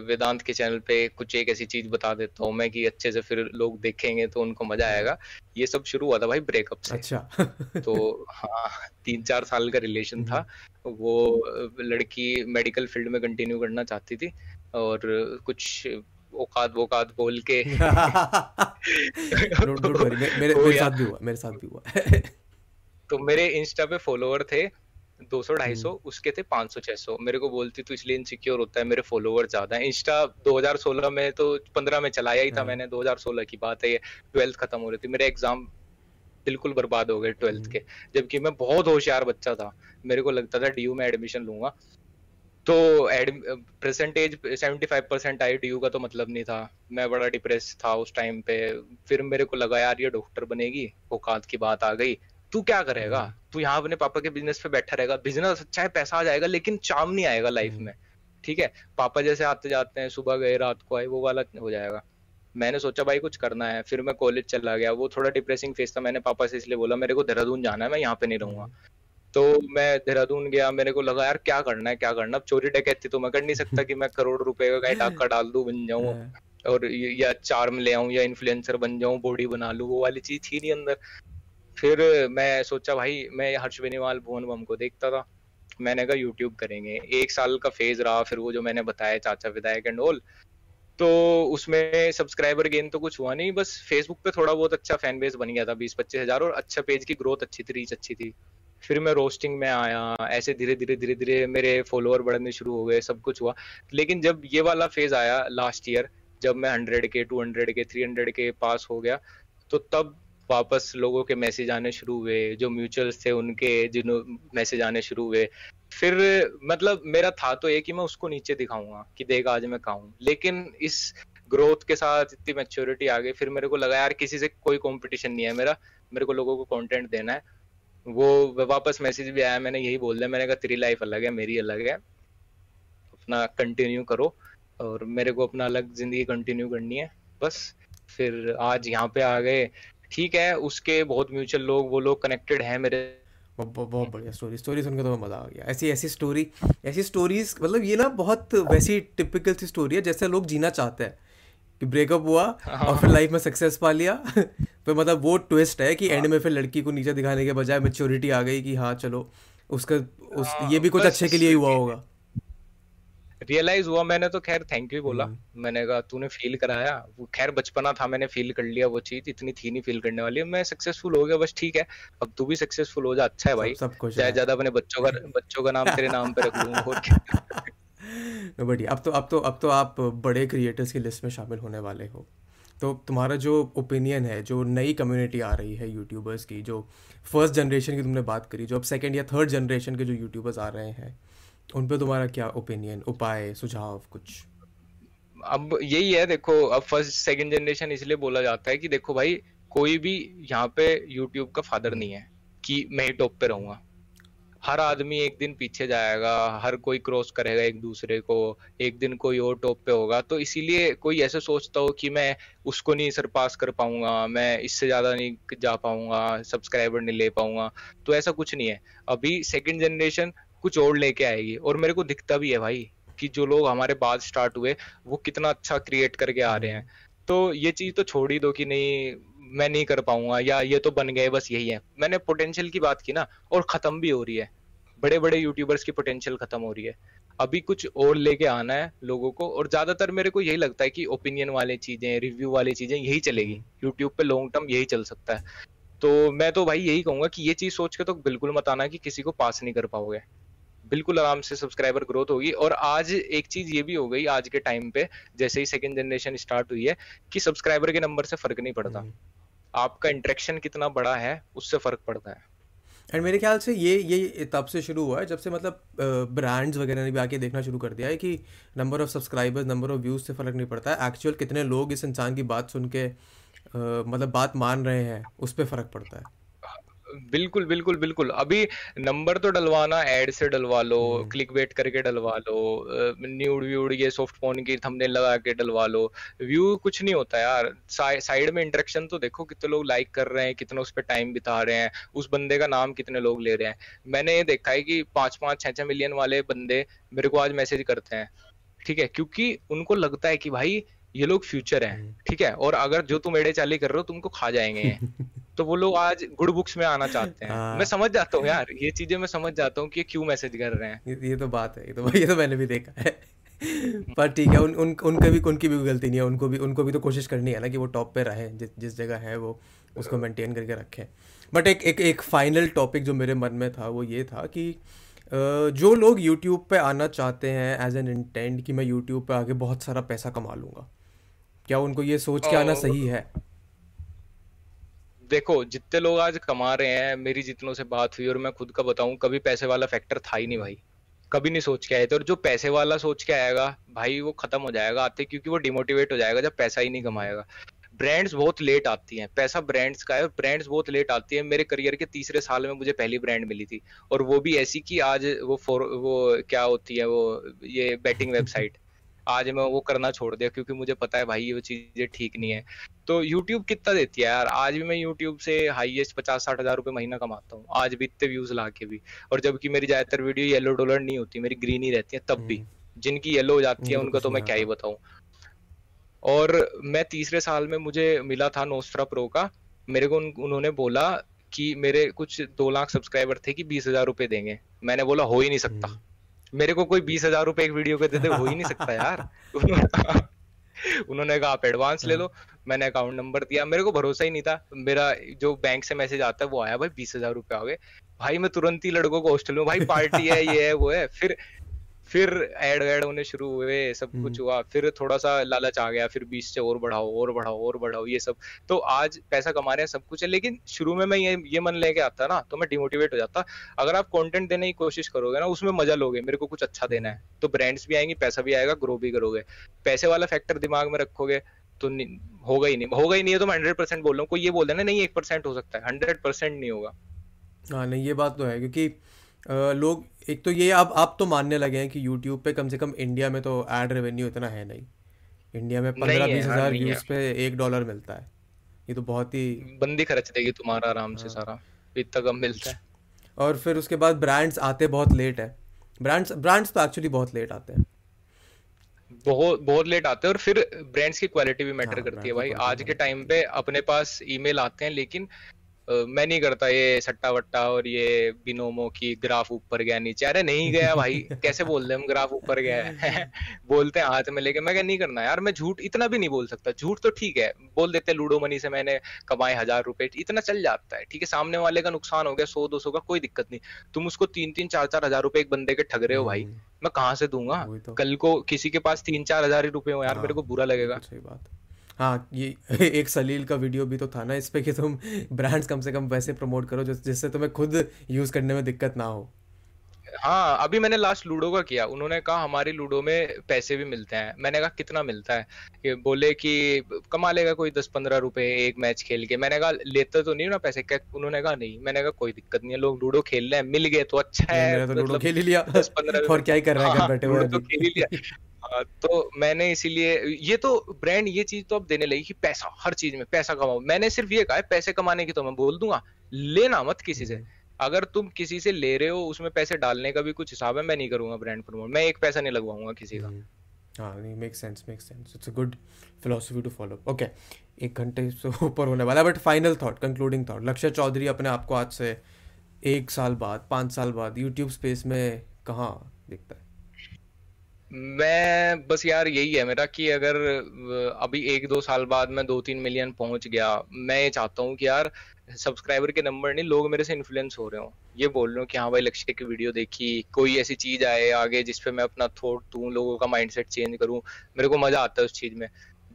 वेदांत के चैनल पे कुछ एक ऐसी चीज़ बता देता हूँ मैं कि अच्छे से फिर लोग देखेंगे तो उनको मज़ा आएगा। ये सब शुरू हुआ था भाई ब्रेकअप से। अच्छा। तो हाँ तीन चार साल का रिलेशन था। हम्म। वो लड़की मेडिकल फ़ील्ड में कंटिन्यू करना चाहती थी और कुछ औकात वोकात बोल के मेरे, मेरे साथ भी हुआ मेरे साथ भी हुआ। तो मेरे इंस्टा पे फॉलोअर थे। दो सौ ढाई सौ हम्म। उसके थे पाँच सौ छह सौ। मेरे को बोलती तो इसलिए इनसिक्योर होता है मेरे फॉलोवर ज़्यादा है। इंस्टा 2016 में तो 15 में चलाया ही था हाँ। मैंने 2016 की बात है ये ट्वेल्थ खत्म हो रही थी। मेरे एग्ज़ाम बिल्कुल बर्बाद हो गए ट्वेल्थ के हम्म। जबकि मैं बहुत होशियार बच्चा था। मेरे को लगता था DU में एडमिशन लूँगा। तो percentage seventy five percent I D का तो मतलब नहीं था। मैं बड़ा डिप्रेस था उस टाइम पे। फिर मेरे को लगा यार ये डॉक्टर बनेगी औकात की बात आ गई। तू क्या करेगा। तू यहाँ अपने पापा के बिज़नेस पे बैठा रहेगा। बिज़नेस अच्छा है पैसा आ जाएगा लेकिन चाम नहीं आएगा लाइफ। में। ठीक है? पापा जैसे आते जाते हैं सुबह गए रात को आए वो वाला हो जाएगा। मैंने सोचा भाई कुछ करना है। फिर मैं कॉलेज चला गया। वो थोड़ा डिप्रेसिंग फेस था। मैंने पापा से इसलिए बोला मेरे को देहरादून जाना है मैं यहाँ पे नहीं रहूँगा। तो मैं देहरादून गया। मेरे को लगा यार क्या करना है क्या करना अब चोरी डकैती तो मैं कर नहीं सकता कि मैं करोड़ रुपए का डाका डाल दू बन जाऊँ। हाँ। और या चार्म ले आऊँ या इन्फ्लुएंसर बन जाऊँ बॉडी बना लू वो वाली चीज़ थी नहीं अंदर। फिर मैं सोचा, भाई, मैं हर्ष बेनीवाल, भुवन बम को देखता था। मैंने कहा यूट्यूब करेंगे। एक साल का फ़ेज़ रहा, फिर वो जो मैंने बताया, चाचा विधायक एंड ऑल तो उसमें सब्सक्राइबर गेन तो कुछ हुआ नहीं। बस फेसबुक पे थोड़ा बहुत अच्छा फ़ैन बेस बन गया था बीस पच्चीस हज़ार, और अच्छा पेज की ग्रोथ अच्छी थी रीच अच्छी थी। फिर मैं रोस्टिंग में आया, ऐसे धीरे धीरे धीरे धीरे मेरे फॉलोअर बढ़ने शुरू हो गए, सब कुछ हुआ। लेकिन जब ये वाला फ़ेज़ आया लास्ट ईयर जब मैं हंड्रेड के टू हंड्रेड के थ्री हंड्रेड के पास हो गया तो तब वापस लोगों के मैसेज आने शुरू हुए, जो म्यूचुअल्स थे उनके, जिन्हों, मैसेज आने शुरू हुए। फिर मतलब मेरा था तो ये ही मैं उसको नीचे दिखाऊँगा कि देख आज मैं कहूँ लेकिन इस ग्रोथ के साथ इतनी मेच्योरिटी आ गई, फिर मेरे को लगा, यार, किसी से कोई कंपटीशन नहीं है मेरा। मेरे को लोगों को कंटेंट देना है। वो वापस मैसेज भी आया, मैंने यही बोल दिया, मैंने कहा, तेरी लाइफ अलग है, मेरी अलग है। अपना कंटिन्यू करो और मेरे को अपना अलग ज़िंदगी कंटिन्यू करनी है। बस, फिर आज यहाँ पे आ गए। ठीक है उसके बहुत म्यूचुअल लोग वो लोग कनेक्टेड हैं मेरे बहुत बढ़िया स्टोरी स्टोरी सुनकर तो मज़ा आ गया ऐसी ऐसी स्टोरी ऐसी स्टोरीज मतलब ये ना बहुत वैसी टिपिकल सी स्टोरी है जैसे लोग जीना चाहते हैं कि ब्रेकअप हुआ हाँ। और फिर लाइफ में सक्सेस पा लिया फिर मतलब वो ट्विस्ट है कि एंड। में फिर लड़की को नीचे दिखाने के बजाय मेच्योरिटी आ गई कि हाँ चलो उसका उस ये भी कुछ अच्छे के लिए ही हुआ होगा रियलाइज़ हुआ मैंने तो खैर थैंक यू बोला। हम्म। मैंने कहा तूने फील कराया। वो खैर बचपना था मैंने फील कर लिया वो चीज़ इतनी थी नहीं फील करने वाली। मैं सक्सेसफुल हो गया बस ठीक है। अब तू भी सक्सेसफुल हो जा अच्छा है भाई। चाहे ज़्यादा अपने बच्चों का बच्चों का नाम तेरे नाम पे रख लूँगा और बढ़िया। अब तो अब तो अब तो आप बड़े क्रिएटर्स की लिस्ट में शामिल होने वाले हो। तो तुम्हारा जो ओपिनियन है जो नई कम्युनिटी आ रही है यूट्यूबर्स की जो फ़र्स्ट जनरेशन की तुमने बात करी जो अब सेकंड या थर्ड जनरेशन के जो यूट्यूबर्स आ रहे हैं उन पे तुम्हारा क्या ओपिनियन उपाय, सुझाव, कुछ? अब यही है, देखो, अब फ़र्स्ट सेकंड जनरेशन इसलिए बोला जाता है कि देखो भाई, कोई भी यहाँ पे यूट्यूब का फादर नहीं है कि मैं ही टॉप पे रहूँगा। हर आदमी एक दिन पीछे जाएगा, हर कोई क्रॉस करेगा एक दूसरे को, एक दिन कोई और टॉप पे होगा। तो इसीलिए कोई ऐसे सोचता हो कि मैं उसको नहीं सरपास कर पाऊँगा, मैं इससे ज़्यादा नहीं जा पाऊँगा सब्सक्राइबर नहीं ले पाऊँगा तो ऐसा कुछ नहीं है। अभी सेकंड जनरेशन कुछ और लेके आएगी। और मेरे को दिखता भी है भाई कि जो लोग हमारे बाद स्टार्ट हुए, वो कितना अच्छा क्रिएट करके आ रहे हैं। तो ये चीज़ तो छोड़ ही दो कि नहीं, मैं नहीं कर पाऊँगा या ये तो बन गए, बस यही है। मैंने पोटेंशियल की बात की ना, और खत्म भी हो रही है। बड़े बड़े यूट्यूबर्स की पोटेंशियल खत्म हो रही है। अभी कुछ और लेके आना है लोगों को, और ज़्यादातर मेरे को यही लगता है कि ओपिनियन वाली चीज़ें रिव्यू वाली चीज़ें यही चलेगी। यूट्यूब पे लॉन्ग टर्म यही चल सकता है। तो मैं तो भाई यही कहूँगा कि ये चीज़ सोच के तो बिल्कुल मत आना कि किसी को पास नहीं कर पाओगे। बिल्कुल आराम से सब्सक्राइबर ग्रोथ होगी। और आज एक चीज़ ये भी हो गई आज के टाइम पे जैसे ही सेकेंड जनरेशन स्टार्ट हुई है कि सब्सक्राइबर के नंबर से फ़र्क नहीं पड़ता। हम्म। आपका इंटरेक्शन कितना बड़ा है उससे फ़र्क पड़ता है। एंड मेरे ख्याल से ये ये तब से शुरू हुआ है जब से मतलब ब्रांड्स वगैरह ने भी आके देखना शुरू कर दिया है कि number of subscribers number of views से फ़र्क नहीं पड़ता। है एक्चुअल कितने लोग इस इंसान की बात सुन के मतलब बात मान रहे हैं उस पर फ़र्क पड़ता है। बिल्कुल बिल्कुल बिल्कुल। अभी नंबर तो डलवाना एड से डलवा लो क्लिक हम्म। वेट करके डलवा लो न्यूड व्यूड ये सॉफ्ट फ़ोन की थंबनेल लगा के डलवा लो। व्यू कुछ नहीं होता यार। साइड में इंटरेक्शन तो देखो कितने लोग लाइक कर रहे हैं कितना उस पर टाइम बिता रहे हैं उस बंदे का नाम कितने लोग ले रहे हैं। मैंने ये देखा है कि पाँच पाँच छह छह मिलियन वाले बंदे मेरे को आज मैसेज करते हैं। ठीक है? क्योंकि उनको लगता है कि भाई ये लोग फ्यूचर है। हम्म। ठीक है? और अगर जो तुम एड़े चाली कर रहे हो तुमको खा जाएँगे। तो वो लोग आज गुड बुक्स में आना चाहते हैं। हाँ। मैं समझ जाता हूँ यार ये चीज़ें मैं समझ जाता हूँ कि क्यों मैसेज कर रहे हैं। ये ये तो बात है ये तो ये तो मैंने भी देखा है। पर ठीक है उन उन उनका भी उनकी भी गलती नहीं है उनको भी उनको भी तो कोशिश करनी है ना कि वो टॉप पे रहे जिस जिस जगह है वो उसको मेंटेन करके रखें। बट एक एक एक फाइनल टॉपिक जो मेरे मन में था वो ये था कि जो लोग यूट्यूब पे आना चाहते हैं एज एन इंटेंट कि मैं यूट्यूब पे आके बहुत सारा पैसा कमा लूँगा क्या उनको ये सोच के आना सही है? देखो, जितने लोग आज कमा रहे हैं, मेरी जितनों से बात हुई और मैं खुद का बताऊँ, कभी पैसे वाला फैक्टर था ही नहीं भाई। कभी नहीं सोच के आए थे और जो पैसे वाला सोच के आएगा, भाई वो खत्म हो जाएगा, आते क्योंकि वो डिमोटिवेट हो जाएगा जब पैसा ही नहीं कमाएगा। ब्रांड्स बहुत लेट आती हैं, पैसा ब्रांड्स का है और ब्रांड्स बहुत लेट आती है। मेरे करियर के तीसरे साल में मुझे पहली ब्रांड मिली थी और वो भी ऐसी कि आज वो फॉर वो क्या होती है, वो ये बैटिंग वेबसाइट आज मैं वो करना छोड़ दिया क्योंकि मुझे पता है भाई ये चीज़ें ठीक नहीं है। तो यूट्यूब कितना देती है यार? आज भी मैं यूट्यूब से हाईएस्ट पचास साठ हज़ार रुपए महीना कमाता हूँ। आज भी इतने व्यूज़ ला के भी। और जबकि मेरी ज़्यादातर वीडियो येलो डॉलर नहीं होती मेरी ग्रीन ही रहती है तब भी। हम्म। जिनकी येलो हो जाती है उनका तो मैं क्या ही बताऊँ। और मैं तीसरे साल में मुझे मिला था नोस्ट्रा प्रो का। मेरे को उन, उन्होंने बोला कि मेरे कुछ दो लाख सब्सक्राइबर थे कि बीस हज़ार रुपए देंगे। मैंने बोला हो ही नहीं सकता। हम्म। मेरे को कोई बीस हज़ार रुपए एक वीडियो के देते, हो ही नहीं सकता यार। उन्होंने कहा, आप एडवांस ले लो। मैंने अकाउंट नंबर दिया। मेरे को भरोसा ही नहीं था। मेरा जो बैंक से मैसेज आता है, वो आया, भाई, बीस हज़ार रुपए आ गए। भाई, मैं तुरंत ही लड़कों को हॉस्टल में, भाई पार्टी है, ये है, वो है। फिर फिर एड वेड होने शुरू हुए सब कुछ हम्म। हुआ फिर थोड़ा सा लालच आ गया फिर बीस से और बढ़ाओ और बढ़ाओ और बढ़ाओ ये सब। तो आज पैसा कमा रहे हैं सब कुछ है लेकिन शुरू में मैं ये ये मन लेके आता ना तो मैं डिमोटिवेट हो जाता। अगर आप कंटेंट देने की कोशिश करोगे ना उसमें मज़ा लोगे मेरे को कुछ अच्छा देना है। तो ब्रांड्स भी आएँगे पैसा भी आएगा ग्रो भी करोगे। पैसे वाला फैक्टर दिमाग में रखोगे तो होगा ही नहीं। होगा ही नहीं है तो मैं हंड्रेड परसेंट बोल रहा हूँ कोई ये बोल देना नहीं एक परसेंट हो सकता है हंड्रेड परसेंट नहीं होगा। हाँ नहीं ये बात तो है क्योंकि लोग एक तो ये आप आप तो मानने लगे हैं कि यूट्यूब पे कम से कम इंडिया में तो एड रेवेन्यू इतना है नहीं। इंडिया में पंद्रह बीस हज़ार व्यूज़ पे एक डॉलर मिलता है। ये तो बहुत ही बंदी खर्च देगी तुम्हारा आराम से हाँ। सारा। इतना कम मिलता है। और फिर उसके बाद ब्रांड्स आते बहुत लेट है। ब्रांड्स ब्रांड्स तो एक्चुअली बहुत लेट आते हैं। बहुत बहुत लेट आते हैं और फिर ब्रांड्स की क्वालिटी भी मैटर हाँ, करती है भाई। आज के टाइम पे अपने पास ईमेल आते हैं लेकिन मैं नहीं करता ये सट्टा वट्टा और ये बिनोमो की ग्राफ ऊपर गया नीचे। अरे नहीं गया भाई कैसे बोल रहे हम ग्राफ ऊपर गया है? बोलते हैं हाथ में लेके। मैं क्या नहीं करना यार मैं झूठ इतना भी नहीं बोल सकता। झूठ तो ठीक है बोल देते लूडो मनी से मैंने कमाए हज़ार रुपए इतना चल जाता है ठीक है? सामने वाले का नुकसान हो गया सौ दो सौ का कोई दिक्कत नहीं। तुम उसको तीन तीन चार चार हज़ार रुपए एक बंदे के ठग रहे हो भाई। हम्म। मैं कहाँ से दूँगा? तो। कल को किसी के पास तीन चार हज़ार ही रुपए हो यार मेरे को बुरा लगेगा। सही बात। हाँ ये एक सलील का वीडियो भी तो था ना इस पे कि तुम ब्रांड्स कम से कम वैसे प्रमोट करो जिससे तुम्हें खुद यूज़ करने में दिक्कत ना हो। हाँ अभी मैंने लास्ट लूडो का किया। उन्होंने कहा हमारी लूडो में पैसे भी मिलते हैं। मैंने कहा कितना मिलता है? कि बोले कि कमा लेगा कोई दस पंद्रह रुपए एक मैच खेल के। मैंने कहा लेते तो नहीं ना पैसे? क्या उन्होंने कहा नहीं। मैंने कहा कोई दिक्कत नहीं है लोग लूडो खेल रहे हैं मिल गए तो अच्छा है। तो लूडो मतलब खेल ही लिया। दस पंद्रह और क्या ही कर रहे हैं हाँ, बैठे हुए तो खेल ही लिया। हाँ, तो मैंने इसीलिए, ये तो ब्रांड ये चीज़ तो अब देने लगी कि पैसा, हर चीज़ में पैसा कमाओ। मैंने सिर्फ़ ये कहा है, पैसे कमाने की तो मैं बोल दूँगा, लेना मत किसी से। अगर तुम किसी से ले रहे हो, उसमें पैसे डालने का भी कुछ हिसाब है, मैं नहीं करूँगा ब्रांड प्रमोट मैं एक पैसा नहीं लगवाऊँगा किसी का। हम्म। हाँ नहीं make sense make sense it's a good philosophy to follow okay एक घंटे से ऊपर होने वाला but final thought concluding thought Lakshya Chaudhary अपने आप को आज से एक साल बाद, पाँच साल बाद यूट्यूब स्पेस में कहाँ दिखता है? मैं बस यार यही है मेरा कि अगर अभी एक दो साल बाद मैं दो तीन मिलियन पहुँच गया मैं ये चाहता हूँ कि यार सब्सक्राइबर के नंबर नहीं लोग मेरे से इन्फ्लुएंस हो रहे हो ये बोल रहे हो कि हाँ भाई लक्ष्य की वीडियो देखी कोई ऐसी चीज़ आए आगे जिसपे मैं अपना थॉट दूँ लोगों का माइंडसेट चेंज करूँ मेरे को मज़ा आता है उस चीज़ में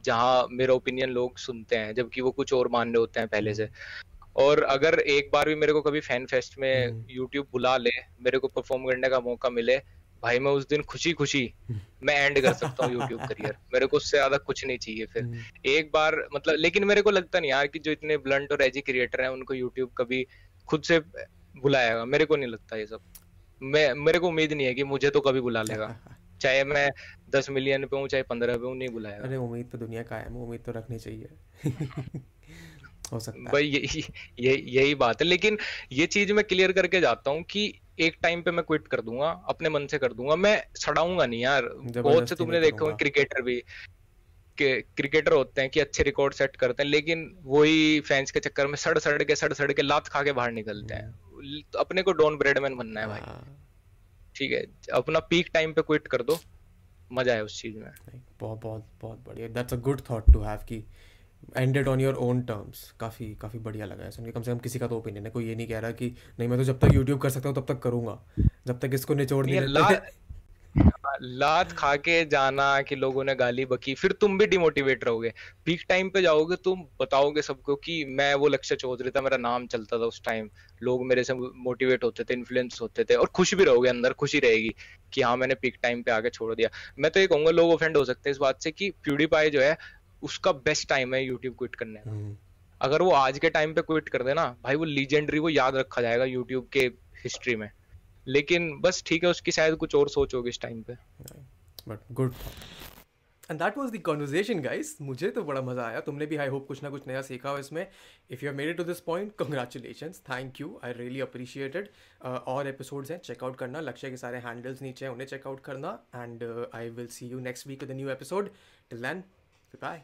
जहाँ मेरा ओपिनियन लोग सुनते हैं जबकि वो कुछ और मान रहे होते हैं पहले से और अगर एक बार भी मेरे को कभी फ़ैन फेस्ट में यूट्यूब हम्म। बुला ले मेरे को परफॉर्म करने का मौका मिले भाई मैं उस दिन खुशी खुशी मैं एंड कर सकता हूँ यूट्यूब करियर मेरे को उससे ज़्यादा कुछ नहीं चाहिए फिर। हम्म। एक बार मतलब लेकिन मेरे को लगता नहीं यार कि जो इतने ब्लंट और एजी क्रिएटर हैं उनको यूट्यूब कभी खुद से बुलाएगा मेरे को नहीं लगता ये सब। मैं मेरे को उम्मीद नहीं है कि मुझे तो कभी बुला लेगा। चाहे मैं दस मिलियन पे हूँ चाहे पंद्रह पे हूँ नहीं बुलाएगा अरे उम्मीद तो दुनिया का है उम्मीद तो रखनी चाहिए। हो सकता है। भाई यही यही बात है। लेकिन ये चीज़ मैं क्लियर करके जाता हूँ कि एक टाइम पे मैं क्विट कर दूँगा अपने मन से कर दूँगा। मैं सड़ाऊँगा नहीं यार। बहुत से तुमने देखा होगा क्रिकेटर भी क्रिकेटर होते हैं कि अच्छे रिकॉर्ड सेट करते हैं लेकिन वही फैंस के चक्कर में सड़ सड़ के सड़ सड़ के लात खा के बाहर निकलते हैं। हम्म। तो अपने को डॉन ब्रेडमैन बनना है भाई। हाँ। ठीक है अपना पीक टाइम पे क्विट कर दो। मज़ा है उस चीज़ में। बहुत बहुत बहुत बढ़िया। That's a good thought to have की ended on your own terms काफ़ी काफ़ी बढ़िया लगा है सुन के कम से कम किसी का तो ओपिनियन है। कोई ये नहीं कह रहा कि नहीं मैं तो जब तक यूट्यूब कर सकता हूँ तब तक करूँगा। जब तक इसको निचोड़ नहीं लात खा के जाना कि लोगों ने गाली बकी फिर तुम भी डिमोटिवेट रहोगे। पीक टाइम पे जाओगे तुम बताओगे सबको कि मैं वो लक्ष्य चौधरी था मेरा नाम चलता था उस टाइम लोग मेरे से मोटिवेट होते थे इन्फ्लुएंस होते थे और खुश भी रहोगे अंदर खुशी रहेगी कि हाँ मैंने पीक टाइम पे आके छोड़ दिया। मैं तो ये कहूँगा लोग ऑफेंड हो सकते हैं इस बात से कि प्यूडीपाई जो है उसका बेस्ट टाइम है यूट्यूब क्विट करने का। हम्म। अगर वो आज के टाइम पे क्विट कर देना भाई वो लीजेंडरी वो याद रखा जाएगा यूट्यूब के हिस्ट्री में। लेकिन बस ठीक है उसकी शायद कुछ और सोच होगी इस टाइम पे। But good and that was the conversation guys मुझे तो बड़ा मज़ा आया। तुमने भी आई होप कुछ ना कुछ नया सीखा हो इसमें। If you made it to this point congratulation thank you I really appreciated और एपिसोड्स हैं चेकआउट करना। लक्ष्य के सारे हैंडल्स नीचे हैं उन्हें चेकआउट करना। And I will see you next week with new episode till then bye